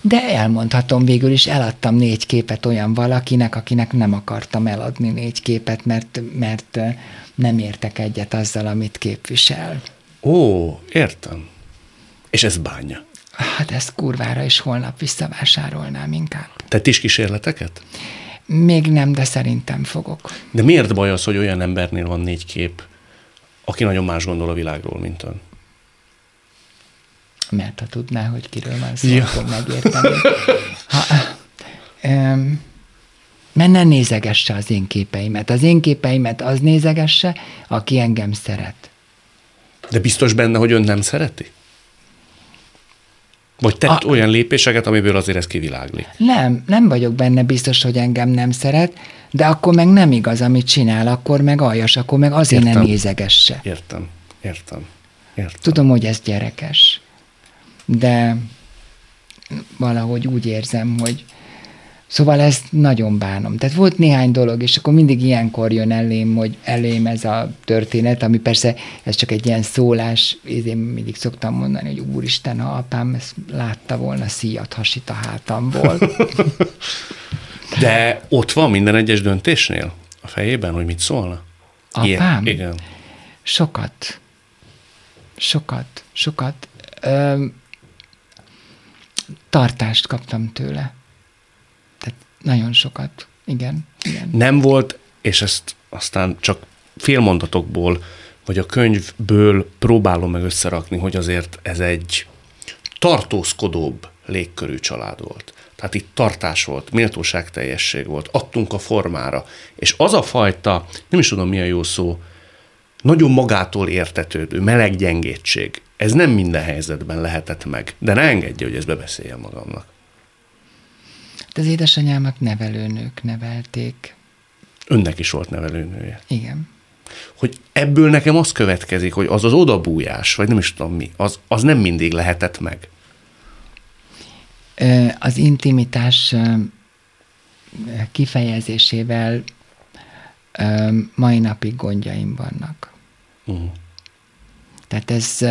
De elmondhatom végül is, eladtam négy képet olyan valakinek, akinek nem akartam eladni négy képet, mert, mert nem értek egyet azzal, amit képvisel. Ó, értem. És ez bánja. Hát ezt kurvára is holnap visszavásárolnám inkább. Tett is kísérleteket? Még nem, de szerintem fogok. De miért baj az, hogy olyan embernél van négy kép, aki nagyon más gondol a világról, mint ön? Mert ha tudná, hogy kiről van szó, ja. akkor megérteni. Ha, um, mert ne nézegesse az én képeimet. Az én képeimet az nézegesse, aki engem szeret. De biztos benne, hogy ön nem szereti? Vagy tett a... olyan lépéseket, amiből azért ez kiviláglik? Nem, nem vagyok benne biztos, hogy engem nem szeret, de akkor meg nem igaz, amit csinál, akkor meg aljas, akkor meg azért értem. nem nézegesse. Értem, értem, értem. Tudom, hogy ez gyerekes, de valahogy úgy érzem, hogy Szóval ezt nagyon bánom. Tehát volt néhány dolog, és akkor mindig ilyenkor jön elém, hogy elém ez a történet, ami persze ez csak egy ilyen szólás, én mindig szoktam mondani, hogy úristen, ha apám ezt látta volna, szíjat hasít a hátamból. De ott van minden egyes döntésnél a fejében, hogy mit szólna? Apám? Ilyen, igen. Sokat. Sokat. Sokat. Ö, tartást kaptam tőle nagyon sokat, igen. igen. Nem volt, és ezt aztán csak félmondatokból, vagy a könyvből próbálom meg összerakni, hogy azért ez egy tartózkodóbb légkörű család volt. Tehát itt tartás volt, méltóságteljesség volt, adtunk a formára. És az a fajta, nem is tudom mi a jó szó, nagyon magától értetődő, meleg gyengétség, ez nem minden helyzetben lehetett meg. De ne engedje, hogy ezt bebeszéljem magamnak. De az édesanyámat nevelőnők nevelték. Önnek is volt nevelőnője. Igen. Hogy ebből nekem az következik, hogy az az odabújás, vagy nem is tudom mi, az, az nem mindig lehetett meg. Az intimitás kifejezésével mai napig gondjaim vannak. Uh-huh. Tehát ez,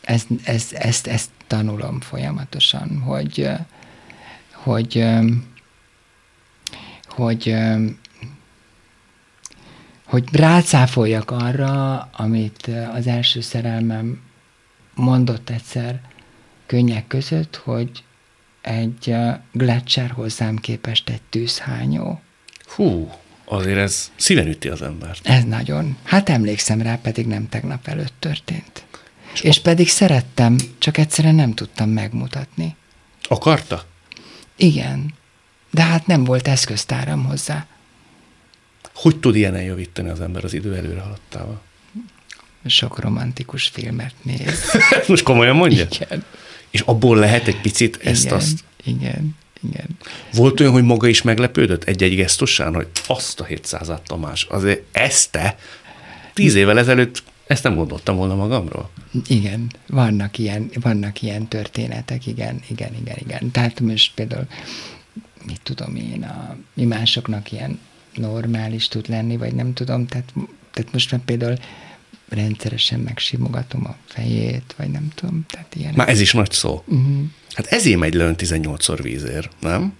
ez, ez, ezt, ezt tanulom folyamatosan, hogy hogy, hogy, hogy rácáfoljak arra, amit az első szerelmem mondott egyszer könnyek között, hogy egy Gletscher hozzám képest egy tűzhányó. Hú, azért ez szíven üti az embert. Ez nagyon. Hát emlékszem rá, pedig nem tegnap előtt történt. És, És pedig szerettem, csak egyszerűen nem tudtam megmutatni. Akarta? Igen, de hát nem volt eszköztáram hozzá. Hogy tud ilyen eljavítani az ember az idő előre haladtával? Sok romantikus filmet néz. Most komolyan mondja? Igen. És abból lehet egy picit ezt igen, azt... Igen, igen. Volt olyan, hogy maga is meglepődött egy-egy gesztusán, hogy azt a 700 Tamás, azért ezt te tíz évvel ezelőtt ezt nem gondoltam volna magamról. Igen, vannak ilyen, vannak ilyen történetek, igen, igen, igen, igen. Tehát most például, mit tudom én, a, mi másoknak ilyen normális tud lenni, vagy nem tudom, tehát, tehát most már például rendszeresen megsimogatom a fejét, vagy nem tudom, tehát ilyen. Már ez is nagy szó. Uh-huh. Hát ezért megy le 18-szor vízér, nem?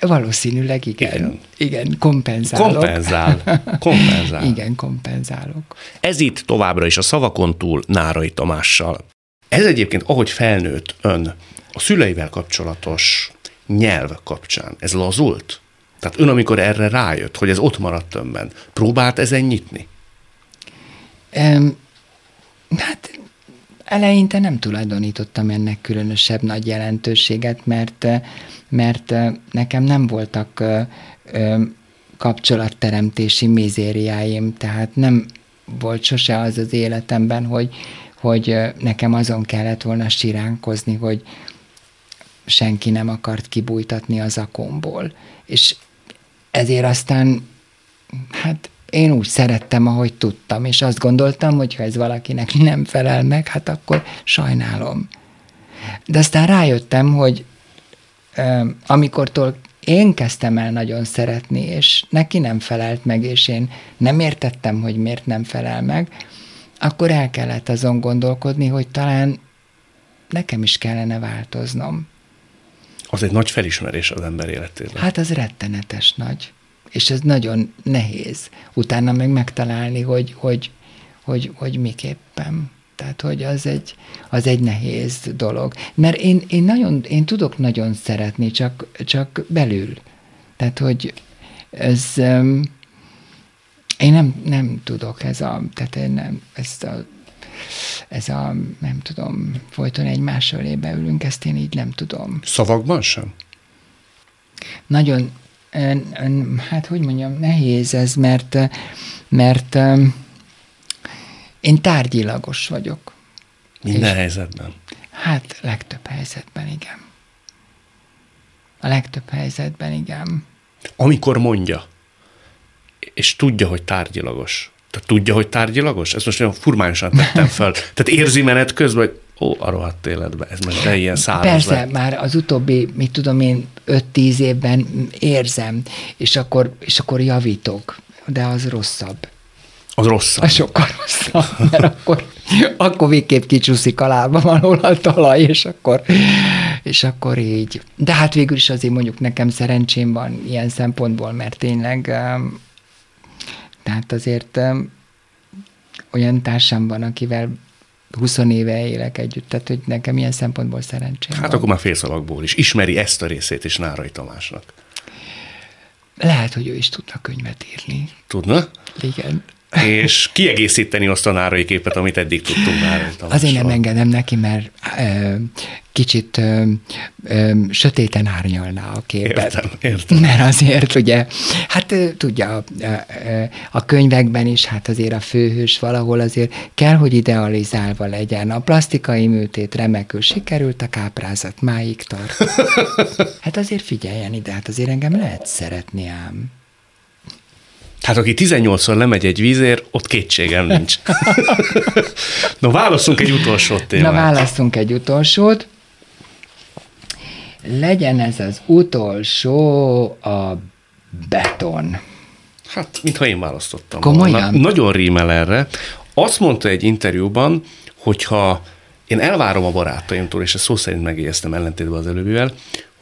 Valószínűleg igen. Igen, igen kompenzálok. Kompenzál. Kompenzál. igen, kompenzálok. Ez itt továbbra is a szavakon túl Nárai Tamással. Ez egyébként, ahogy felnőtt ön, a szüleivel kapcsolatos nyelv kapcsán, ez lazult? Tehát ön, amikor erre rájött, hogy ez ott maradt önben, próbált ezen nyitni? Um, hát eleinte nem tulajdonítottam ennek különösebb nagy jelentőséget, mert mert nekem nem voltak kapcsolatteremtési mizériáim, tehát nem volt sose az az életemben, hogy, hogy nekem azon kellett volna siránkozni, hogy senki nem akart kibújtatni az akomból. És ezért aztán, hát én úgy szerettem, ahogy tudtam, és azt gondoltam, hogy ha ez valakinek nem felel meg, hát akkor sajnálom. De aztán rájöttem, hogy amikortól én kezdtem el nagyon szeretni, és neki nem felelt meg, és én nem értettem, hogy miért nem felel meg, akkor el kellett azon gondolkodni, hogy talán nekem is kellene változnom. Az egy nagy felismerés az ember életében. Hát az rettenetes nagy. És ez nagyon nehéz. Utána meg megtalálni, hogy, hogy, hogy, hogy miképpen. Tehát, hogy az egy, az egy nehéz dolog. Mert én, én, nagyon, én tudok nagyon szeretni, csak, csak belül. Tehát, hogy ez, um, én nem, nem tudok ez a, tehát én nem, ezt a, ez a, nem tudom, folyton egymás ölébe ülünk, ezt én így nem tudom. Szavakban sem? Nagyon, hát hogy mondjam, nehéz ez, mert, mert én tárgyilagos vagyok. Minden és, helyzetben? Hát legtöbb helyzetben igen. A legtöbb helyzetben igen. Amikor mondja, és tudja, hogy tárgyilagos, tehát tudja, hogy tárgyilagos? Ezt most nagyon furmányosan tettem fel. Tehát érzi menet közben, hogy ó, a rohadt életben, ez most de ilyen száraz Persze, lett. már az utóbbi, mit tudom én, 5-10 évben érzem, és akkor, és akkor javítok, de az rosszabb. Az rosszabb. Az sokkal rosszabb, mert akkor, akkor végképp kicsúszik a lábam alól a talaj, és akkor, és akkor így. De hát végül is azért mondjuk nekem szerencsém van ilyen szempontból, mert tényleg tehát azért olyan társam van, akivel 20 éve élek együtt, tehát hogy nekem ilyen szempontból szerencsém Hát van. akkor már félszalagból is. Ismeri ezt a részét is Nárai Tamásnak. Lehet, hogy ő is tudna könyvet írni. Tudna? Igen. És kiegészíteni azt a nárai képet, amit eddig tudtunk Tamással. Azért nem engedem neki, mert ö, kicsit ö, ö, sötéten árnyalná a képet. Értem, értem. Mert azért ugye, hát tudja, a könyvekben is, hát azért a főhős valahol azért kell, hogy idealizálva legyen. A plastikai műtét remekül sikerült, a káprázat máig tart. Hát azért figyeljen ide, hát azért engem lehet szeretni ám. Hát aki 18-szor lemegy egy vízért, ott kétségem nincs. no, válaszunk egy utolsó témát. Na, választunk egy utolsót. Legyen ez az utolsó a beton. Hát, mintha én választottam. Komolyan? Volna. Nagyon rímel erre. Azt mondta egy interjúban, hogyha én elvárom a barátaimtól, és ezt szó szerint megjegyeztem ellentétben az előbbivel,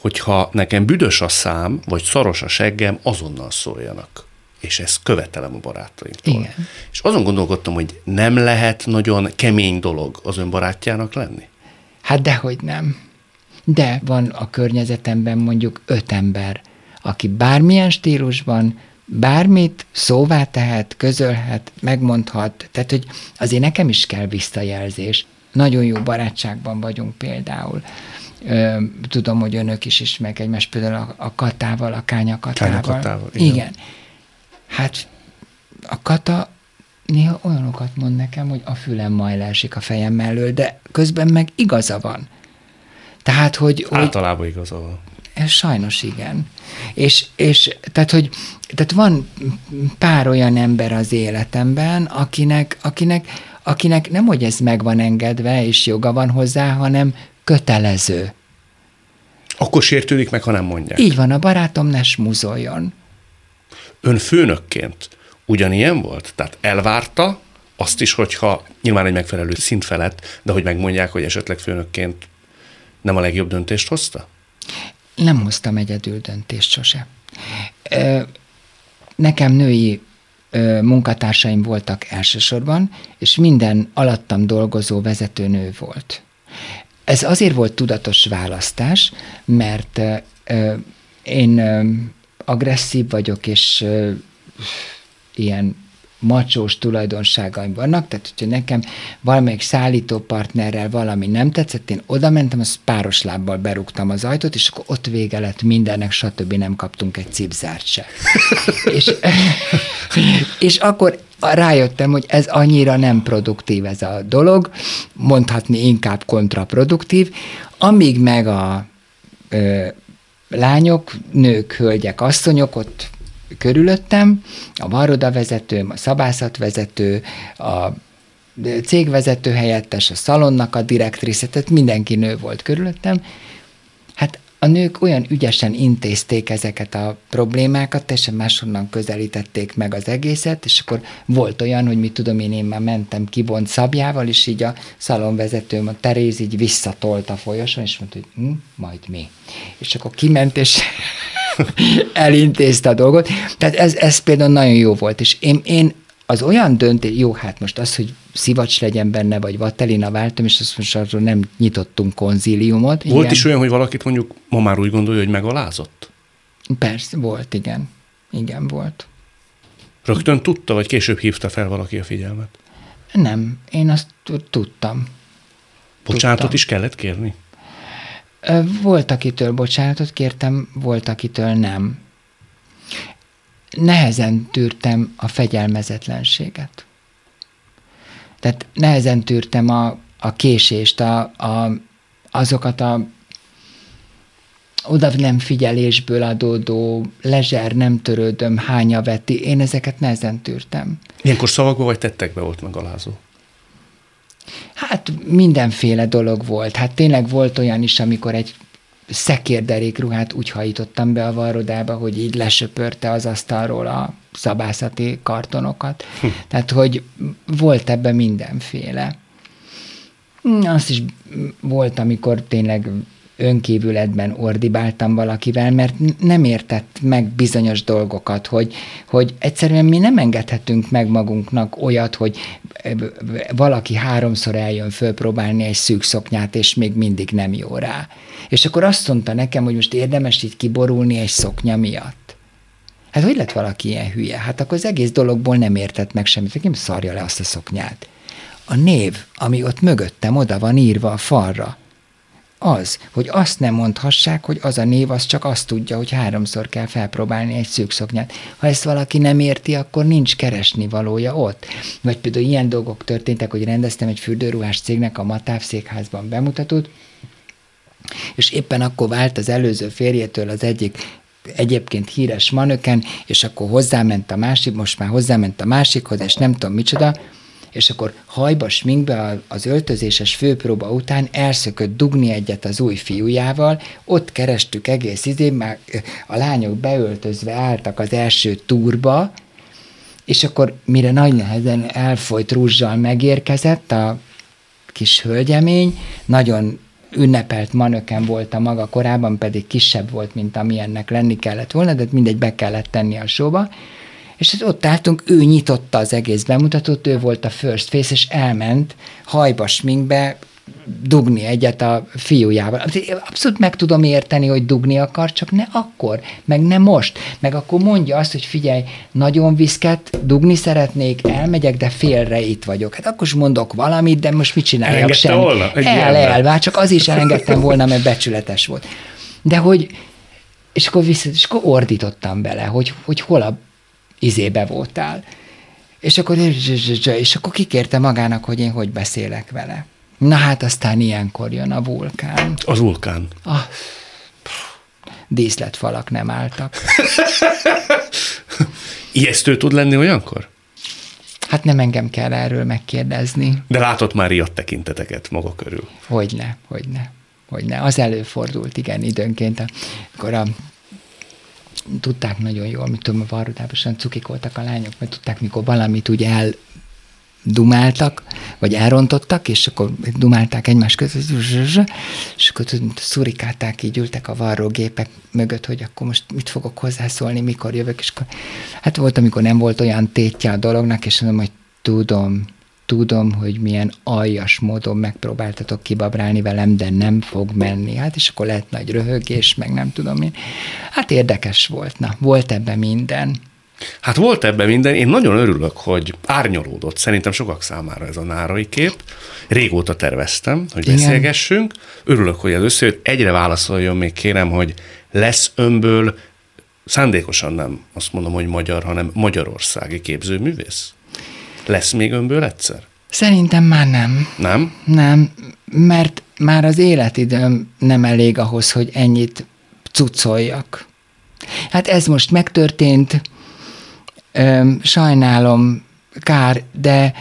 hogyha nekem büdös a szám, vagy szaros a seggem, azonnal szóljanak. És ezt követelem a barátaimtól. Igen. És azon gondolkodtam, hogy nem lehet nagyon kemény dolog az ön barátjának lenni? Hát dehogy nem. De van a környezetemben mondjuk öt ember, aki bármilyen stílusban bármit szóvá tehet, közölhet, megmondhat. Tehát, hogy azért nekem is kell visszajelzés. Nagyon jó barátságban vagyunk például. Ö, tudom, hogy önök is ismerik egymást, például a, a Katával, a Kánya Katával. Kánya Katával, igen. igen. Hát a Kata néha olyanokat mond nekem, hogy a fülem majd leesik a fejem mellől, de közben meg igaza van. Tehát, hogy... hogy Általában igaza van. ez sajnos igen. És, és tehát, hogy tehát van pár olyan ember az életemben, akinek, akinek, akinek nem, hogy ez meg van engedve, és joga van hozzá, hanem kötelező. Akkor sértődik meg, ha nem mondják. Így van, a barátom ne smuzoljon. Ön főnökként ugyanilyen volt? Tehát elvárta azt is, hogyha nyilván egy megfelelő szint felett, de hogy megmondják, hogy esetleg főnökként nem a legjobb döntést hozta? Nem hoztam egyedül döntést sose. Nekem női munkatársaim voltak elsősorban, és minden alattam dolgozó vezetőnő volt. Ez azért volt tudatos választás, mert én agresszív vagyok, és ö, ilyen macsós tulajdonságaim vannak, tehát hogyha nekem valamelyik szállítópartnerrel valami nem tetszett, én oda mentem, az páros lábbal berúgtam az ajtót, és akkor ott vége lett mindennek, stb. nem kaptunk egy cipzárt se. és, és akkor rájöttem, hogy ez annyira nem produktív ez a dolog, mondhatni inkább kontraproduktív, amíg meg a ö, lányok, nők, hölgyek, asszonyok ott körülöttem, a varrodavezetőm, a szabászatvezető, a cégvezető helyettes, a szalonnak a direktrisze, tehát mindenki nő volt körülöttem. Hát a nők olyan ügyesen intézték ezeket a problémákat, teljesen máshonnan közelítették meg az egészet, és akkor volt olyan, hogy mit tudom én, én már mentem kibont szabjával, és így a szalonvezetőm, a Teréz így visszatolt a folyoson, és mondta, hogy hm, majd mi. És akkor kiment, és elintézte a dolgot. Tehát ez, ez például nagyon jó volt, és én, én az olyan döntés, jó, hát most az, hogy szivacs legyen benne, vagy vatelina váltam, és azt most arról nem nyitottunk konzíliumot. Volt igen. is olyan, hogy valakit mondjuk ma már úgy gondolja, hogy megalázott? Persze, volt, igen. Igen, volt. Rögtön tudta, vagy később hívta fel valaki a figyelmet? Nem, én azt tudtam. Bocsánatot tudtam. is kellett kérni? Volt, akitől bocsánatot kértem, volt, akitől nem nehezen tűrtem a fegyelmezetlenséget. Tehát nehezen tűrtem a, a késést, a, a, azokat a oda nem figyelésből adódó, lezser, nem törődöm, hánya veti, én ezeket nehezen tűrtem. Ilyenkor szavakba vagy tettekbe volt megalázó? Hát mindenféle dolog volt. Hát tényleg volt olyan is, amikor egy szekérderék ruhát úgy hajítottam be a varrodába, hogy így lesöpörte az asztalról a szabászati kartonokat. Hm. Tehát, hogy volt ebben mindenféle. Azt is volt, amikor tényleg önkívületben ordibáltam valakivel, mert nem értett meg bizonyos dolgokat, hogy, hogy egyszerűen mi nem engedhetünk meg magunknak olyat, hogy valaki háromszor eljön fölpróbálni egy szűk szoknyát, és még mindig nem jó rá. És akkor azt mondta nekem, hogy most érdemes így kiborulni egy szoknya miatt. Hát hogy lett valaki ilyen hülye? Hát akkor az egész dologból nem értett meg semmit, nem szarja le azt a szoknyát. A név, ami ott mögöttem oda van írva a falra, az, hogy azt nem mondhassák, hogy az a név az csak azt tudja, hogy háromszor kell felpróbálni egy szűk szoknyát. Ha ezt valaki nem érti, akkor nincs keresni valója ott. Vagy például ilyen dolgok történtek, hogy rendeztem egy fürdőruhás cégnek a Matáv székházban bemutatót, és éppen akkor vált az előző férjétől az egyik egyébként híres manöken, és akkor hozzáment a másik, most már hozzáment a másikhoz, és nem tudom micsoda, és akkor hajba, sminkbe az öltözéses főpróba után elszökött dugni egyet az új fiújával, ott kerestük egész idén, már a lányok beöltözve álltak az első túrba, és akkor mire nagy nehezen elfolyt rúzsal megérkezett a kis hölgyemény, nagyon ünnepelt manöken volt a maga, korábban pedig kisebb volt, mint amilyennek lenni kellett volna, de mindegy be kellett tenni a sóba, és hát ott álltunk, ő nyitotta az egész bemutatót, ő volt a first face, és elment hajba, sminkbe, dugni egyet a fiújával. Abszolút meg tudom érteni, hogy dugni akar, csak ne akkor, meg ne most. Meg akkor mondja azt, hogy figyelj, nagyon viszket, dugni szeretnék, elmegyek, de félre itt vagyok. Hát akkor is mondok valamit, de most mit csináljak sem. Volna? El, el, el, csak az is elengedtem volna, mert becsületes volt. De hogy, és akkor, vissza, és akkor ordítottam bele, hogy, hogy hol a izébe voltál. És akkor, és akkor kikérte magának, hogy én hogy beszélek vele. Na hát aztán ilyenkor jön a vulkán. Az vulkán. Ah, díszletfalak nem álltak. Ijesztő tud lenni olyankor? Hát nem engem kell erről megkérdezni. De látott már ilyet tekinteteket maga körül. Hogyne, hogyne, hogyne. Az előfordult, igen, időnként, akkor a tudták nagyon jól, mit tudom, a varrodában cukik voltak a lányok, mert tudták, mikor valamit úgy el dumáltak, vagy elrontottak, és akkor dumálták egymás között, és akkor szurikálták, így ültek a varrógépek mögött, hogy akkor most mit fogok hozzászólni, mikor jövök, és akkor, hát volt, amikor nem volt olyan tétje a dolognak, és mondom, hogy tudom, tudom, hogy milyen aljas módon megpróbáltatok kibabrálni velem, de nem fog menni. Hát és akkor lett nagy röhögés, meg nem tudom én. Hát érdekes volt, na, volt ebben minden. Hát volt ebben minden, én nagyon örülök, hogy árnyolódott szerintem sokak számára ez a nárai kép. Régóta terveztem, hogy Igen. beszélgessünk. Örülök, hogy ez összejött. Egyre válaszoljon még kérem, hogy lesz önből szándékosan nem azt mondom, hogy magyar, hanem magyarországi képzőművész? Lesz még önből egyszer? Szerintem már nem. Nem? Nem, mert már az életidőm nem elég ahhoz, hogy ennyit cuccoljak. Hát ez most megtörtént, öm, sajnálom, kár, de,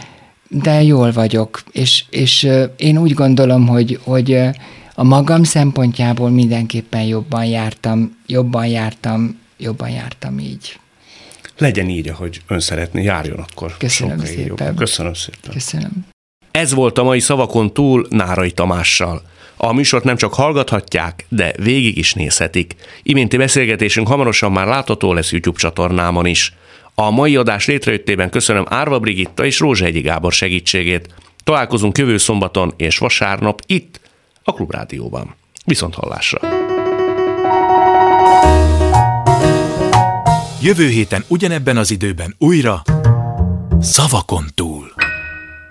de jól vagyok, és, és én úgy gondolom, hogy, hogy a magam szempontjából mindenképpen jobban jártam, jobban jártam, jobban jártam így. Legyen így, ahogy ön szeretné, járjon akkor. Köszönöm szépen. Jobban. Köszönöm szépen. Köszönöm. Ez volt a mai szavakon túl Nárai Tamással. A műsort nem csak hallgathatják, de végig is nézhetik. Iménti beszélgetésünk hamarosan már látható lesz YouTube csatornámon is. A mai adás létrejöttében köszönöm Árva Brigitta és Rózsehegyi Gábor segítségét. Találkozunk jövő szombaton és vasárnap itt, a Klubrádióban. Viszont hallásra! Jövő héten ugyanebben az időben újra Szavakon túl.